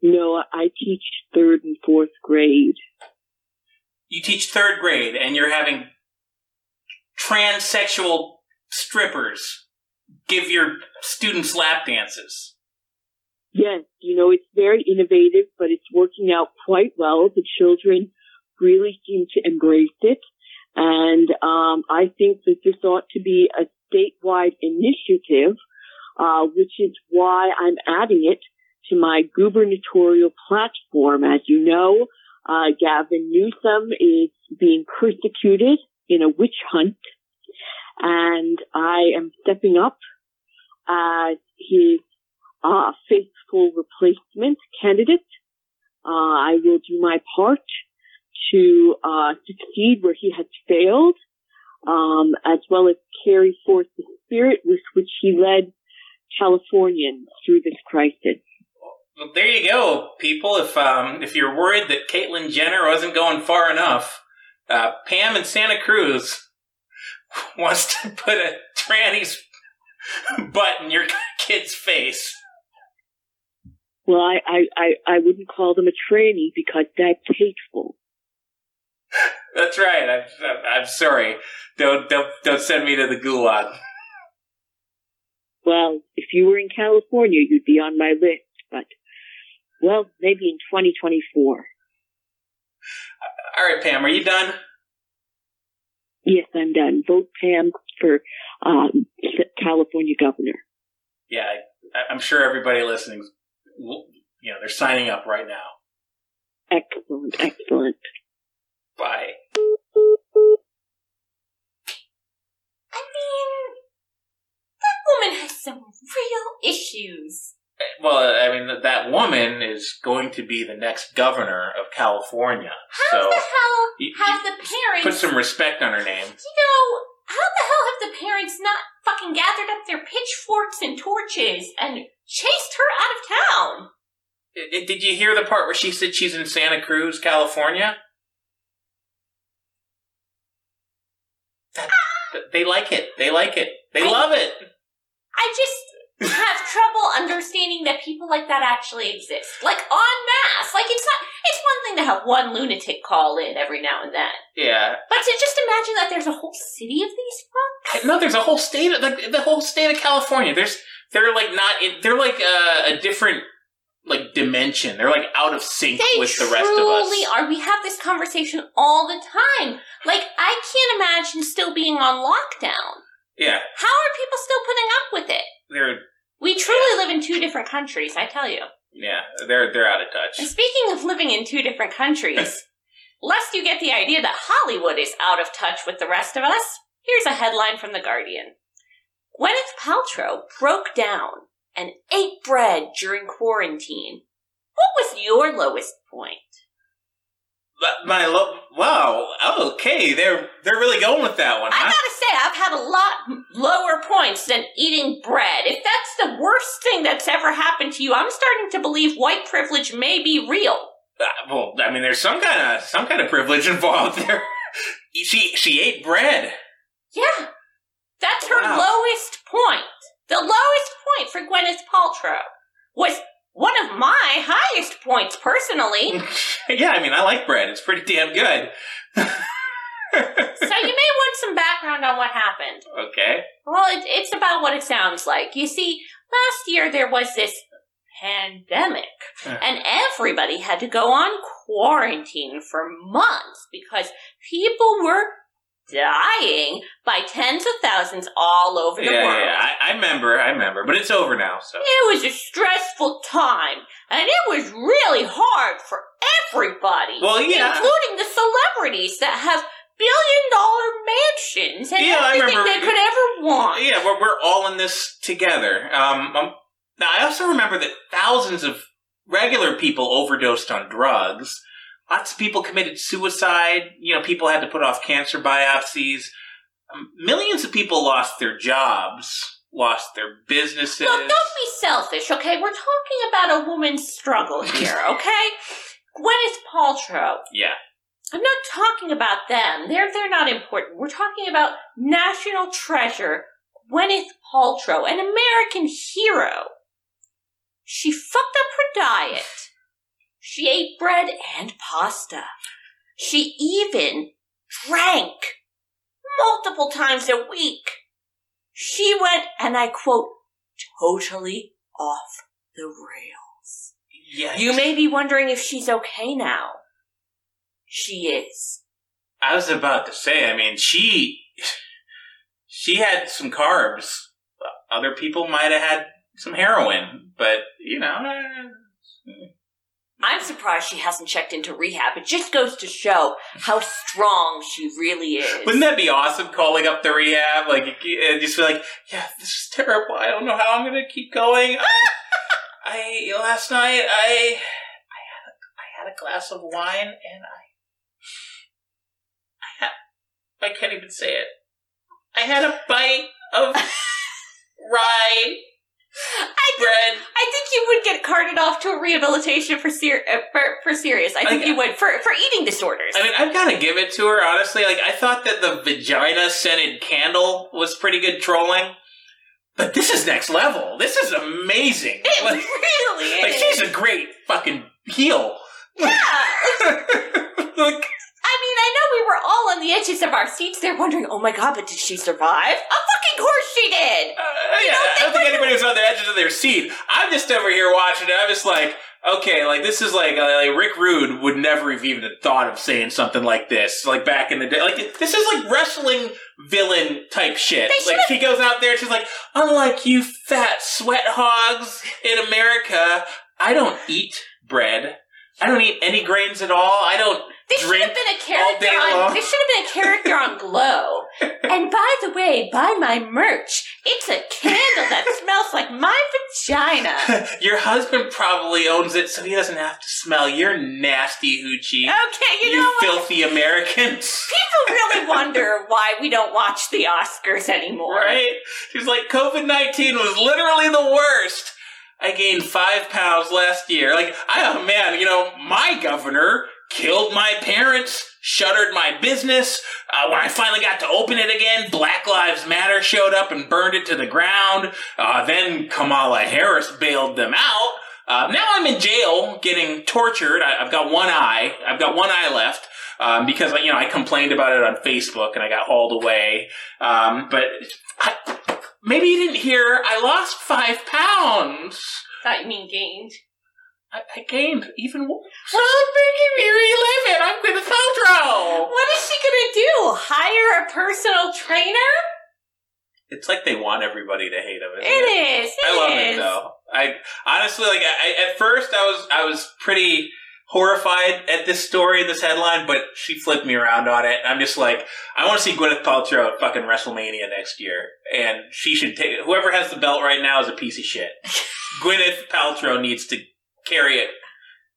No, I teach third and fourth grade. You teach third grade, and you're having transsexual strippers give your students lap dances. Yes, you know, it's very innovative, but it's working out quite well. The children really seem to embrace it. And um, I think that this ought to be a statewide initiative, uh, which is why I'm adding it to my gubernatorial platform. As you know, uh, Gavin Newsom is being persecuted in a witch hunt, and I am stepping up as his uh, faithful replacement candidate. Uh, I will do my part to uh, succeed where he has failed, um, as well as carry forth the spirit with which he led Californians through this crisis. Well, there you go, people. If um, if you're worried that Caitlyn Jenner wasn't going far enough, uh, Pam in Santa Cruz wants to put a tranny's butt in your kid's face. Well, I, I, I, I wouldn't call them a tranny because that's hateful. That's right. I'm, I'm, I'm sorry. Don't, don't, don't send me to the gulag. Well, if you were in California, you'd be on my list, but, well, maybe in 2024. All right, Pam, are you done? Yes, I'm done. Vote Pam for um, California governor. Yeah, I, I'm sure everybody listening, you know, they're signing up right now. Excellent, excellent. Bye. I mean, that woman has some real issues. Well, I mean, that- that woman is going to be the next governor of California. How so the hell you- have the parents? put some respect on her name. You know, how the hell have the parents not fucking gathered up their pitchforks and torches and chased her out of town? I- I- Did you hear the part where she said she's in Santa Cruz, California? That- ah! they like it. They like it. They love it. I just have trouble understanding that people like that actually exist. Like en masse. Like it's not. It's one thing to have one lunatic call in every now and then, Yeah. but to just imagine that there's a whole city of these fucks. No, there's a whole state, of, like the whole state of California. There's, they're like not, in, they're like a, a different, like dimension. They're like out of sync They with the rest of us. truly are. We have this conversation all the time. Like I can't imagine still being on lockdown. Yeah, How are people still putting up with it? they're, We truly live in two different countries, I tell you. yeah, they're they're out of And touch. speaking of living in two different countries, lest you get the idea that Hollywood is out of touch with the rest of us, here's a headline from The Guardian. Gwyneth Paltrow broke down and ate bread during quarantine. What was your lowest point? My lo- wow, okay, they're they're really going with that one, I gotta say, I've had a lot lower points than eating bread. If that's the worst thing that's ever happened to you, I'm starting to believe white privilege may be real. Uh, well, I mean, there's some kind of some kind of privilege involved there. she she ate bread. Yeah. That's her Wow. lowest point. The lowest point for Gwyneth Paltrow was one of my highest points personally. yeah, I mean, I like bread. It's pretty damn good. so you may want some background on what happened. Okay. Well, it, it's about what it sounds like. You see, last year there was this pandemic, and everybody had to go on quarantine for months because people were dying by tens of thousands all over the yeah, world. yeah. I, I remember, I remember, but it's over now. So It was a stressful time, and it was really hard for everybody. Well, yeah. Including the celebrities that have billion dollar mansions and Yeah, everything they could ever want. yeah, we're we're all in this together. Um, um, now I also remember that thousands of regular people overdosed on drugs. Lots of people committed suicide. You know, people had to put off cancer biopsies. Um, millions of people lost their jobs, lost their businesses. Look, don't be selfish, okay? We're talking about a woman's struggle here, okay? Gwyneth Paltrow. Yeah. I'm not talking about them. They're they're not important. We're talking about national treasure Gwyneth Paltrow, an American hero. She fucked up her diet. She ate bread and pasta. She even drank multiple times a week. She went, and I quote, totally off the rails. Yeah. You may be wondering if she's okay now. She is. I was about to say, I mean, she she had some carbs. Other people might have had some heroin, but you know, uh, I'm surprised she hasn't checked into rehab. It just goes to show how strong she really is. wouldn't that be awesome? Calling up the rehab, like and just be like, "Yeah, this is terrible. I don't know how I'm going to keep going." I, I last night I I had a, I had a glass of wine and I I had I can't even say it. I had a bite of rye I think, bread. I think you would get carted off to a rehabilitation for ser- uh, for, for serious. I think I- you would for for eating disorders. I mean, I've got to give it to her, honestly. Like, I thought that the vagina scented candle was pretty good trolling. But this is next level. This is amazing. it Like, really is. like, she's a great fucking heel. yeah. Look, I mean, I know we were all on the edges of our seats there, wondering, "Oh my god, but did she survive?" Of course she did. uh, yeah, I don't think anybody was on the edges of their seat. I'm just over here watching it. I'm just like, okay, like this is like, uh, like Rick Rude would never have even thought of saying something like this, like back in the day. Like this is like wrestling villain type shit. They Like she goes out there, and she's like, unlike you fat sweat hogs in America, I don't eat bread. I don't eat any grains at all. I don't This should have been a character on. This should have been a character on Glow. And by the way, buy my merch. It's a candle that smells like my vagina. Your husband probably owns it, so he doesn't have to smell your nasty hoochie. Okay, you, you know what? filthy Americans. People really wonder why we don't watch the Oscars anymore. Right? She's like, COVID 19 was literally the worst. I gained five pounds last year. Like, I, oh man, you know, my governor killed my parents, shuttered my business. Uh, when I finally got to open it again, Black Lives Matter showed up and burned it to the ground. Uh, then Kamala Harris bailed them out. Uh, now I'm in jail getting tortured. I, I've got one eye. I've got one eye left. Um, because you know I complained about it on Facebook and I got hauled away. Um, but I, maybe you didn't hear. I lost five pounds. Thought you mean gained. I, I gained even more. Stop making me relive it. I'm Gwyneth Paltrow. What is she gonna do? Hire a personal trainer? It's like they want everybody to hate him. Isn't It is. I love is. it though. I honestly like. I, at first, I was I was pretty horrified at this story, this headline, but she flipped me around on it. I'm just like, I want to see Gwyneth Paltrow at fucking WrestleMania next year, and she should take whoever has the belt right now is a piece of shit. Gwyneth Paltrow needs to carry it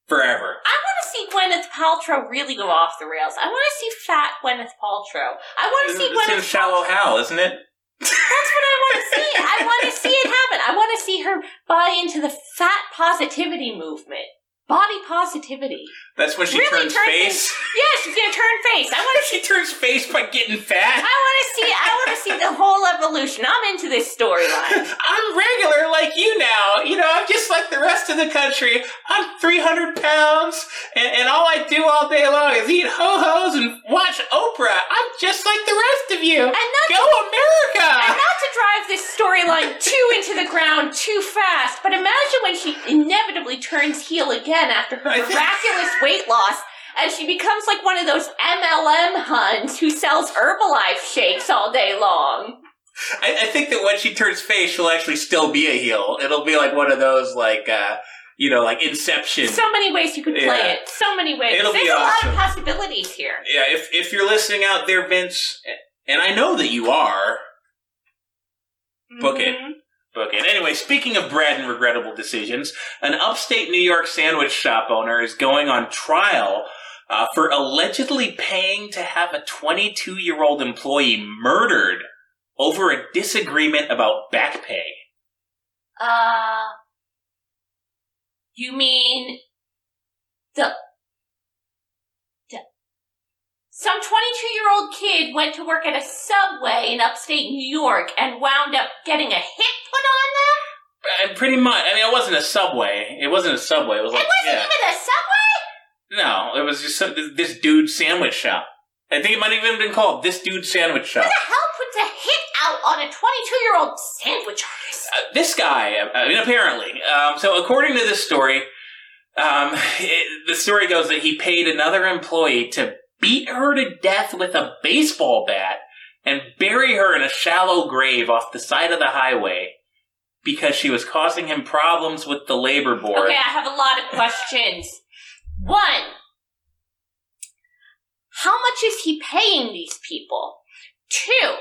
forever. I want to see Gwyneth Paltrow really go off the rails. I want to see fat Gwyneth Paltrow. I want to see It's in Gwyneth. Shallow Hal, isn't it? That's what I want to see. I want to see it happen. I want to see her buy into the fat positivity movement. Body positivity. That's when she Really turns turn face. things- Yeah, she's gonna turn face. I want to she turns face by getting fat. I want to see. I want to see the whole evolution. I'm into this storyline. I'm regular like you now. You know, I'm just like the rest of the country. I'm 300 pounds, and, and all I do all day long is eat ho hos and watch Oprah. I'm just like the rest of you. And not Go America! And not to drive this storyline too into the ground too fast, but imagine when she inevitably turns heel again after her miraculous weight loss and she becomes like one of those MLM huns who sells Herbalife shakes all day long. I, I think that when she turns face, she'll actually still be a heel. It'll be like one of those, like, uh, you know, like Inception. So many ways you could play Yeah. it. So many ways. It'll There's be a awesome. lot of possibilities here. yeah, if if you're listening out there, Vince, and I know that you are, book it. Book. Anyway, speaking of bread and regrettable decisions, an upstate New York sandwich shop owner is going on trial uh, for allegedly paying to have a 22 year old employee murdered over a disagreement about back pay. Uh, you mean the some 22 year old kid went to work at a subway in upstate New York and wound up getting a hit put on them? Uh, pretty much. I mean, it wasn't a subway. It wasn't a subway. It was like it wasn't yeah. even a subway? No, it was just some, this dude sandwich shop. I think it might have even been called this dude sandwich shop. Who the hell puts a hit out on a 22 year old sandwich artist? Uh, this guy, uh, I mean, apparently. Um, so, according to this story, um, it, the story goes that he paid another employee to beat her to death with a baseball bat and bury her in a shallow grave off the side of the highway because she was causing him problems with the labor board. Okay, I have a lot of questions. One, how much is he paying these people? Two,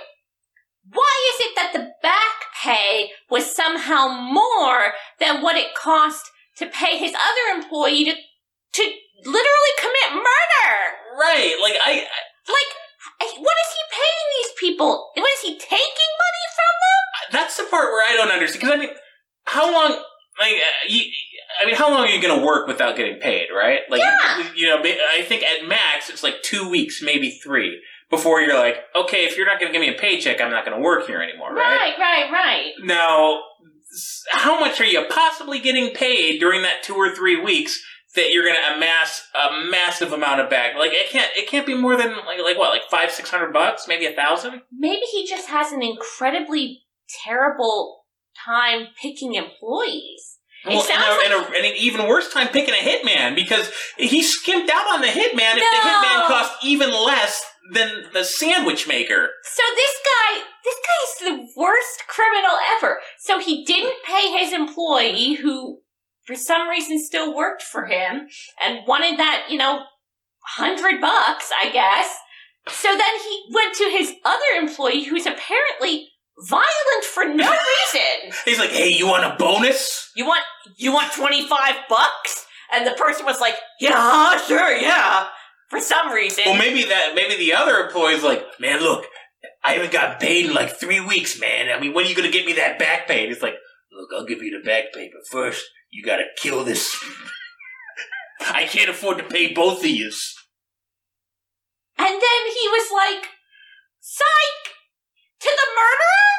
why is it that the back pay was somehow more than what it cost to pay his other employee to to literally commit murder? Right, like I, Like, what is he paying these people? What is he taking money from them? that's the part where I don't understand. Because I mean, how long? Like, uh, you, I mean, how long are you going to work without getting paid? Right? Like, Yeah. you know, I think at max it's like two weeks, maybe three, before you're like, okay, if you're not going to give me a paycheck, I'm not going to work here anymore. Right? Right, right, right. Now, how much are you possibly getting paid during that two or three weeks? That you're going to amass a massive amount of back, like it can't, it can't be more than like, like what, like five, six hundred bucks, maybe a thousand. Maybe he just has an incredibly terrible time picking employees. It Well, sounds and, a, like- and, a, and an even worse time picking a hitman because he skimped out on the hitman if the No. hitman cost even less than the sandwich maker. So this guy, this guy is the worst criminal ever. So he didn't pay his employee who, for some reason, still worked for him and wanted that, you know, hundred bucks, I guess. So then he went to his other employee who's apparently violent for no reason. He's like, "Hey, you want a bonus?" You want you want twenty five bucks? And the person was like, Yeah, sure, yeah. For some reason. Well, maybe that maybe the other employee's like, "Man, look, I haven't got paid in like three weeks, man. I mean, when are you gonna get me that back pay?" And he's like, "Look, I'll give you the back pay, but first you gotta kill this. I can't afford to pay both of you." And then he was like, Psych! To the murderer?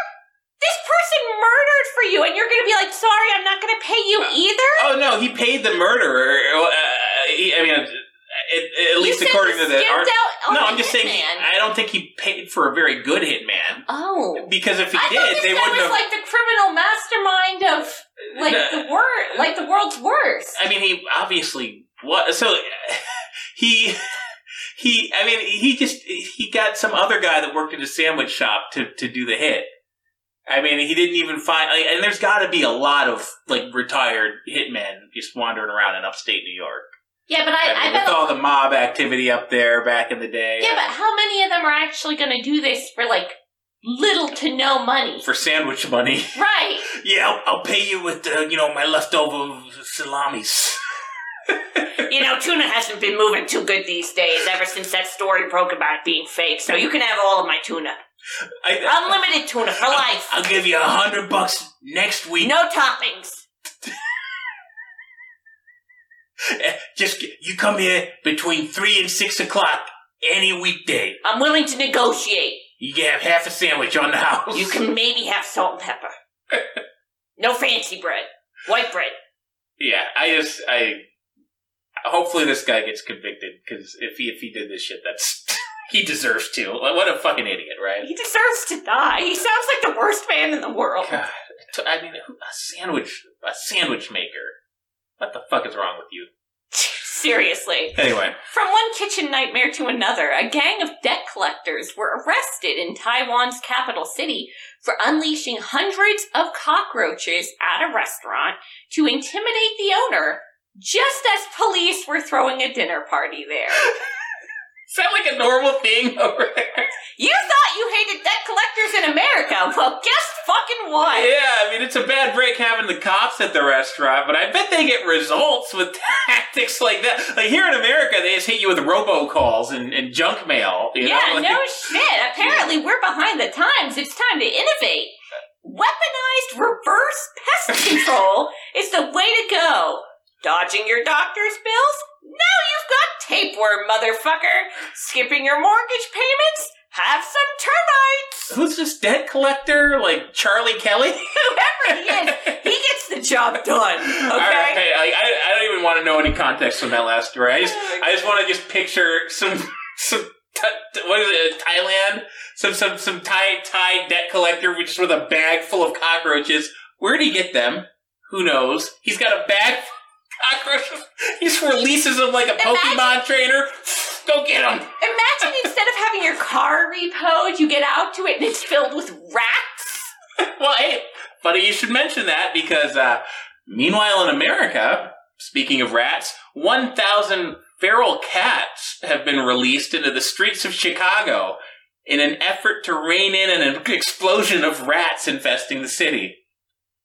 This person murdered for you, and you're gonna be like, Sorry, I'm not gonna pay you either? Oh no, he paid the murderer. Uh, he, I mean, uh, it, at least according to the art- no, the I'm just saying. hitman. I don't think he paid for a very good hitman Oh. because if he I did, they was have. like the criminal mastermind of like the word like the world's worst. I mean, he obviously what? So he. He, I mean, he just he got some other guy that worked at a sandwich shop to to do the hit. I mean, he didn't even find, like, and there's got to be a lot of like retired hitmen just wandering around in upstate New York. Yeah, but I, I I, mean, bet with all the mob activity up there back in the day. Yeah, but how many of them are actually gonna do this for like little to no money? for sandwich money. Right. Yeah, I'll, I'll pay you with uh, you know my leftover salamis. You know, tuna hasn't been moving too good these days ever since that story broke about it being fake. So you can have all of my tuna. I, Unlimited tuna for life. I'll give you a hundred bucks next week. No toppings. Eh, Just you come here between three and six o'clock any weekday. I'm willing to negotiate. You can have half a sandwich on the house. You can maybe have salt and pepper. No fancy bread. White bread. Yeah, I just I. Hopefully, this guy gets convicted because if he if he did this shit, that's he deserves to. Like, What a fucking idiot, right? He deserves to die. He sounds like the worst man in the world. God, I mean, a sandwich, a sandwich maker. What the fuck is wrong with you? Seriously. Anyway, From one kitchen nightmare to another, a gang of debt collectors were arrested in Taiwan's capital city for unleashing hundreds of cockroaches at a restaurant to intimidate the owner just as police were throwing a dinner party there. That like a normal thing over there? You thought you hated debt collectors in America. Well, guess fucking what? Yeah, I mean, it's a bad break having the cops at the restaurant, but I bet they get results with tactics like that. Like here in America, they just hit you with robocalls and, and junk mail. You yeah, know? Like- no shit. Apparently, we're behind the times. It's time to innovate. Weaponized reverse pest control is the way to go. Dodging your doctor's bills? Now you've got tapeworm, motherfucker. Skipping your mortgage payments? Have some termites. Who's this debt collector? Like Charlie Kelly? Whoever he is, he gets the job done. Okay. Right, hey, I, I, I don't even want to know any context from that last story. I just, oh, I just want to just picture some, some, what is it, Thailand? Some, some, some Thai, Thai debt collector with just with a bag full of cockroaches. Where would he get them? Who knows? He's got a bag cockroaches. He just releases them like a Pokemon trainer. Go get them. Imagine instead of having your car repoed, you get out to it and it's filled with rats. well, hey, funny you should mention that because, uh, meanwhile in America, speaking of rats, 1,000 feral cats have been released into the streets of Chicago in an effort to rein in an explosion of rats infesting the city.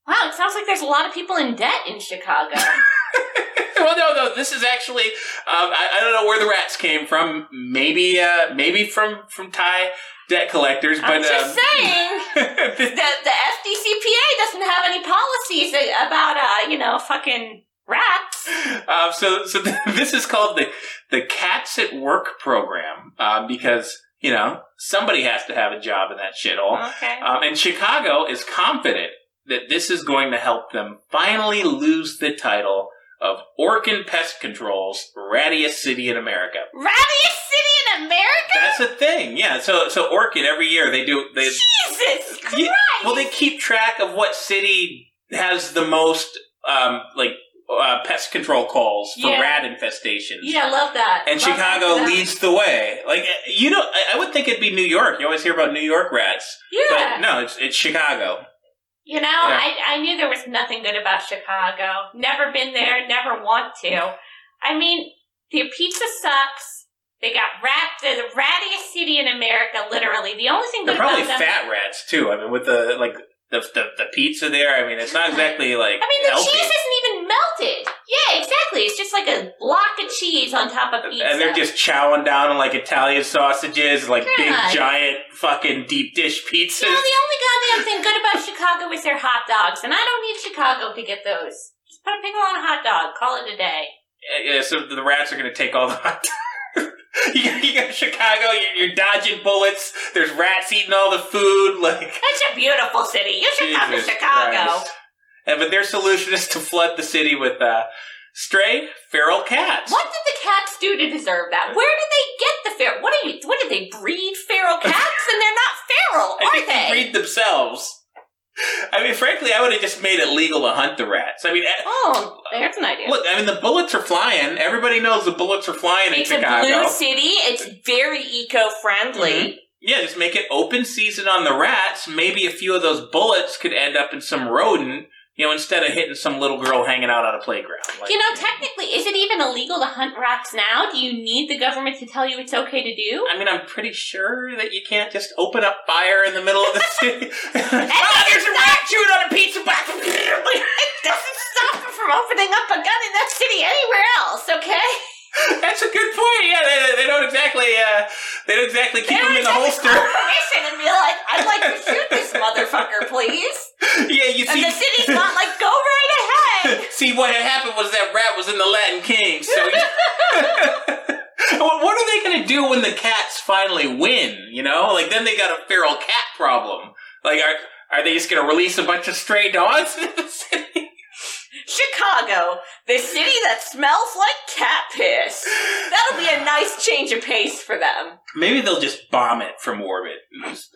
Wow, it sounds like there's a lot of people in debt in Chicago. well, no, no. This is actually um, I, I don't know where the rats came from. Maybe, uh, maybe from from Thai debt collectors. But I'm just um, saying, the the FDCPA doesn't have any policies about uh, you know, fucking rats. Um, so, so this is called the the Cats at Work program um, because you know somebody has to have a job in that shithole. Okay. Um, and Chicago is confident that this is going to help them finally lose the title of Orkin Pest Control's rattiest city in America. Rattiest city in America? That's a thing, yeah. So, so Orkin every year they do they. Jesus Christ! Yeah, well, they keep track of what city has the most um, like uh, pest control calls for Yeah. rat infestations. Yeah, I love that. And Love Chicago that. leads the way. Like you know, I, I would think it'd be New York. You always hear about New York rats, Yeah. but no, it's it's Chicago. You know, Yeah. I, I knew there was nothing good about Chicago. Never been there, never want to. I mean, their pizza sucks. They got rat, they're the rattiest city in America, literally. The only thing They're good probably about them. fat rats too. I mean, with the like the the, the pizza there. I mean, it's not exactly like I mean, the healthy. cheese isn't even melted. Yeah, exactly. It's just like a block of cheese on top of pizza. and they're just chowing down on like Italian sausages, like big giant fucking deep dish pizzas. You know, the only goddamn thing good about Chicago is their hot dogs, and I don't need Chicago to get those. Just put a pickle on a hot dog, call it a day. Yeah, yeah, so the rats are going to take all the hot you, got, you got Chicago, you're, you're dodging bullets. There's rats eating all the food. Like It's a beautiful city. You should come to Chicago. Christ. And, but their solution is to flood the city with uh, stray feral cats. What did the cats do to deserve that? Where did they get the feral? What are you? What did they breed feral cats? and they're not feral, I are they? they breed themselves. I mean, frankly, I would have just made it legal to hunt the rats. I mean, eh, oh, there's an idea. look, I mean, the bullets are flying. Everybody knows the bullets are flying in it's a blue city. It's very eco-friendly. Mhm. Yeah, just make it open season on the rats. Maybe a few of those bullets could end up in some rodent, you know, instead of hitting some little girl hanging out on a playground. Like, You know, technically, is it even illegal to hunt rats now? Do you need the government to tell you it's okay to do? I mean, I'm pretty sure that you can't just open up fire in the middle of the city. oh, there's a rat chewing on a pizza box. it doesn't stop them from opening up a gun in that city anywhere else. Okay. That's a good point. Yeah, they, they don't exactly, uh, they don't exactly keep them in the holster. Permission and be like, I'd like to shoot this motherfucker, please. yeah, you see, And the city's not like, go right ahead. See, what had happened was that rat was in the Latin King. So, Well, what are they going to do when the cats finally win? You know, like then they got a feral cat problem. Like, are are they just going to release a bunch of stray dogs into the city? Chicago, the city that smells like cat piss. That'll be a nice change of pace for them. Maybe they'll just bomb it from orbit.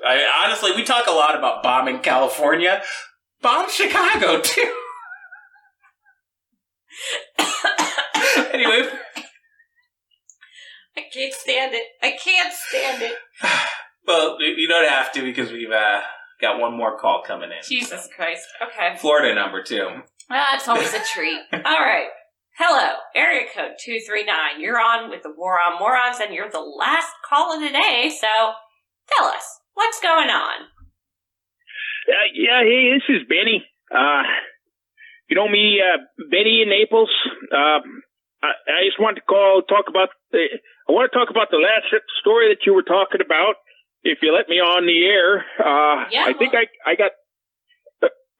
I, honestly, we talk a lot about bombing California. Bomb Chicago too. anyway, I can't stand it. I can't stand it. well, you don't have to because we've uh, got one more call coming in. Jesus Christ. Okay. Florida number two. That's always a treat. All right. Hello. area code 239. You're on with the War on Morons, and you're the last call of the day, so tell us, what's going on? Uh, yeah, hey, this is Benny. Uh, you know me, uh, Benny in Naples. Uh, I, I just want to call, talk about the, I want to talk about the last story that you were talking about. If you let me on the air, uh, Yeah, I think I, I got,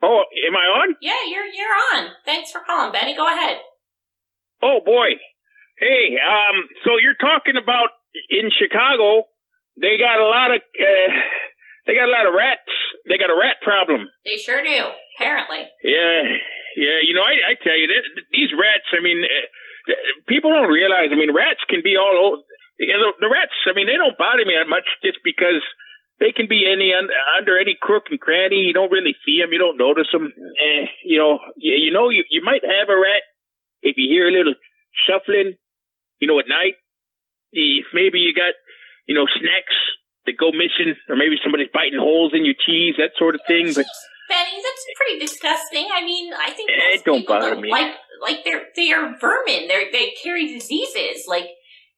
oh, am I on? Yeah, you're you're on. Thanks for calling, Benny. Go ahead. Oh boy. Hey, um, so you're talking about in Chicago, they got a lot of, uh, they got a lot of rats. They got a rat problem. They sure do. Apparently. Yeah, yeah. You know, I, I tell you, th- th- these rats. I mean, uh, people don't realize. I mean, rats can be all over. You know, the rats. I mean, they don't bother me that much just because they can be any under any crook and cranny. You don't really see them. You don't notice them. Eh, you know, you, you know, you you might have a rat if you hear a little shuffling. You know, at night. If maybe you got, you know, snacks that go missing, or maybe somebody's biting holes in your cheese, that sort of thing. But Benny, that's pretty disgusting. I mean, I think Eh, most it don't people bother don't me. like like they're they are vermin. They they carry diseases. Like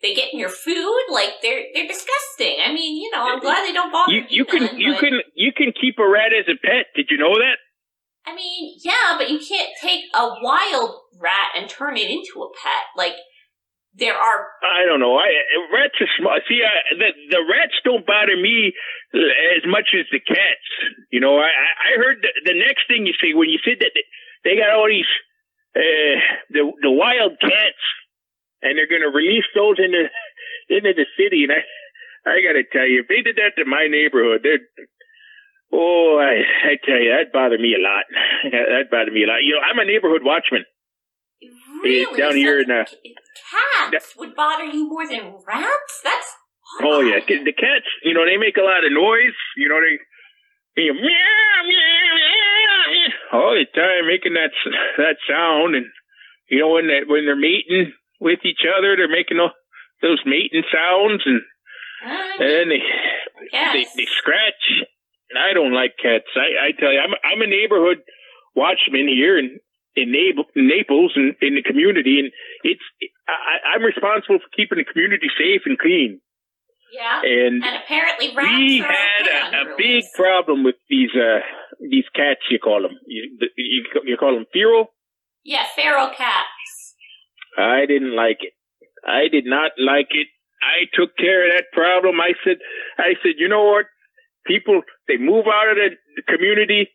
they get in your food. Like they're they're disgusting. I mean, you know, I'm glad they don't bother you you can you can you can keep a rat as a pet. Did you know that? I mean, yeah, but you can't take a wild rat and turn it into a pet. Like there are I don't know. I rats are small. See, I, the the rats don't bother me as much as the cats. You know, I I I heard the, the next thing you say when you said that they, they got all these uh, the the wild cats, and they're going to release those into into the city. And I I got to tell you, if they did that to my neighborhood, they're Oh, I, I tell you, that bothered me a lot. That bothered me a lot. You know, I'm a neighborhood watchman. really down here in uh, cats would bother you more than rats. That's Oh yeah, the the cats. You know they make a lot of noise. You know they, they go, meow, meow, meow, meow, all the time making that s- that sound. And you know when they when they're mating with each other, they're making all those mating sounds, and and then they they, they scratch. And I don't like cats. I, I tell you, I'm I'm a neighborhood watchman here in in Naples, Naples and in the community, and it's I, I'm responsible for keeping the community safe and clean. yeah. And apparently rats we are had a, a big problem with these uh these cats. You call them you you, you call them feral. Yeah, feral cats. I didn't like it. I did not like it. I took care of that problem. I said, I said, you know what? People they move out of the, community,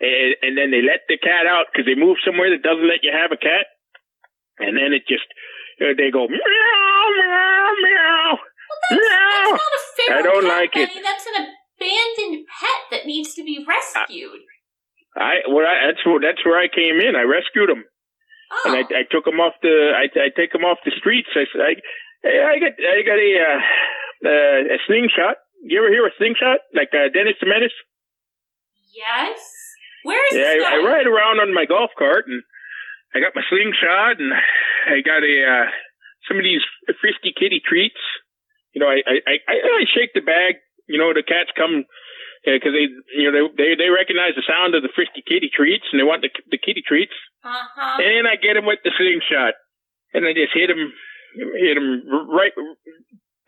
and, and then they let the cat out because they move somewhere that doesn't let you have a cat, and then it just uh, they go meow meow meow meow. Feral I don't cat, like it. That's an abandoned pet that needs to be rescued. I well, I, that's where that's where I came in. I rescued them, and I, I took them off the. I, I take them off the streets. I said, I, I got I got a uh, uh, a slingshot. You ever hear a slingshot like uh, Dennis the Menace? yes. Where is Yeah, this I, I ride around on my golf cart, and I got my slingshot, and I got a uh, some of these frisky kitty treats. You know, I I I, I shake the bag. You know, the cats come because they you know they, they they recognize the sound of the frisky kitty treats, and they want the the kitty treats. Uh-huh. And then I get him with the slingshot, and I just hit him, hit him right,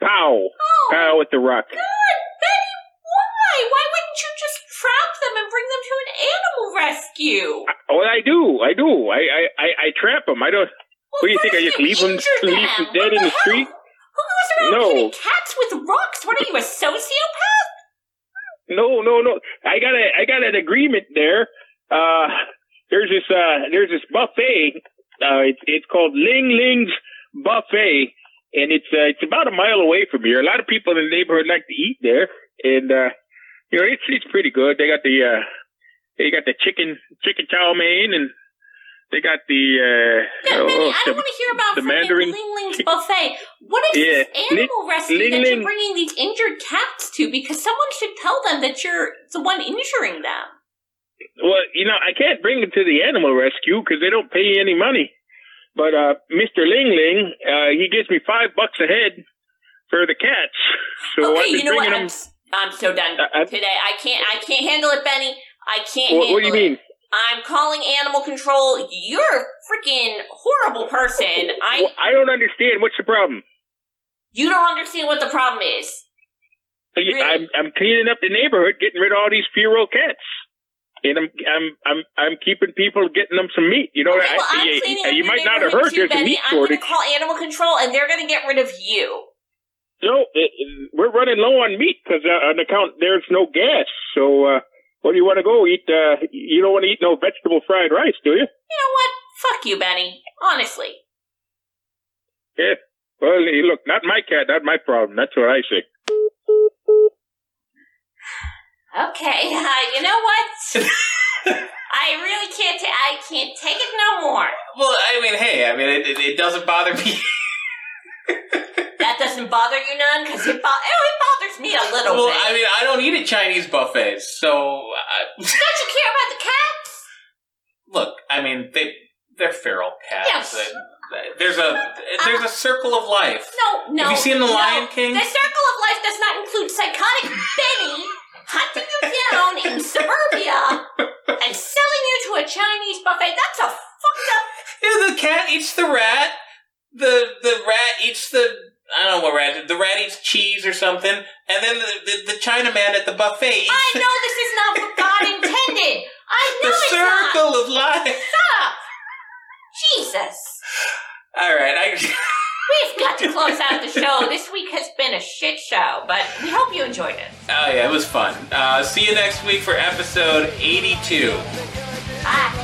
pow, pow with the rock. God, Benny, why? Why wouldn't you just trap them and bring them to an animal rescue? Oh, I do, I do. I I I, I trap them. I don't. what do you think? I just leave them, leave them dead in the street? Who goes around No. hitting cats with rocks? What are you, a sociopath? No, no, no. I got a I got an agreement there. Uh, there's this uh there's this buffet. Uh, it's it's called Ling Ling's Buffet, and it's uh, it's about a mile away from here. A lot of people in the neighborhood like to eat there, and uh, you know it's it's pretty good. They got the uh they got the chicken chicken chow mein, and they got the uh oh, I the, don't want to hear about the Mandarin. Ling Ling's buffet. What is Yeah, this animal Ling- rescue Ling that Ling. you're bringing these injured cats to? Because someone should tell them that you're the one injuring them. Well, you know, I can't bring them to the animal rescue because they don't pay any money. But uh, Mr. Ling Ling, uh, he gives me five bucks a head for the cats. So okay, you know what? I'm, I'm so done I- today. I can't. I can't handle it, Benny. I can't What, handle what do you it. I'm calling animal control. You're a freaking horrible person. I Well, I don't understand. What's the problem? you don't understand what the problem is. I'm I'm cleaning up the neighborhood, getting rid of all these feral cats. And I'm I'm I'm I'm keeping people getting them some meat. You know, Okay, well, I'm you- cleaning you, might not have heard too, there's a meat I'm going shortage. to call animal control, and they're going to get rid of you. No, it, it- we're running low on meat because uh, on account there's no gas. So uh, where do you want to go? Eat? Uh, you don't want to eat no vegetable fried rice, do you? You know what? Fuck you, Benny. Honestly. Yeah. Well, look, not my cat, not my problem. That's what I say. Okay, uh, you know what? I really can't. ta- I can't take it no more. Well, I mean, hey, I mean, it, it, it doesn't bother me. Doesn't bother you none, because it, bo- oh, it bothers me a little well, bit. I mean, I don't eat at Chinese buffets, so uh, Don't you care about the cats? look, I mean, they they're feral cats. Yes. They- there's a there's a circle of life. No, no. Have you seen The no. Lion King? The circle of life does not include psychotic Benny hunting you down in suburbia and selling you to a Chinese buffet. That's a fucked up. Yeah, the cat eats the rat. The the rat eats the I don't know what rat. The rat eats cheese or something, and then the the, the Chinaman at the buffet eats I know this is not what God intended. I know the it's circle not. of life. Stop. Jesus. All right, I. We've got to close out the show. This week has been a shit show, but we hope you enjoyed it. Oh yeah, it was fun. Uh, see you next week for episode eighty-two. Bye.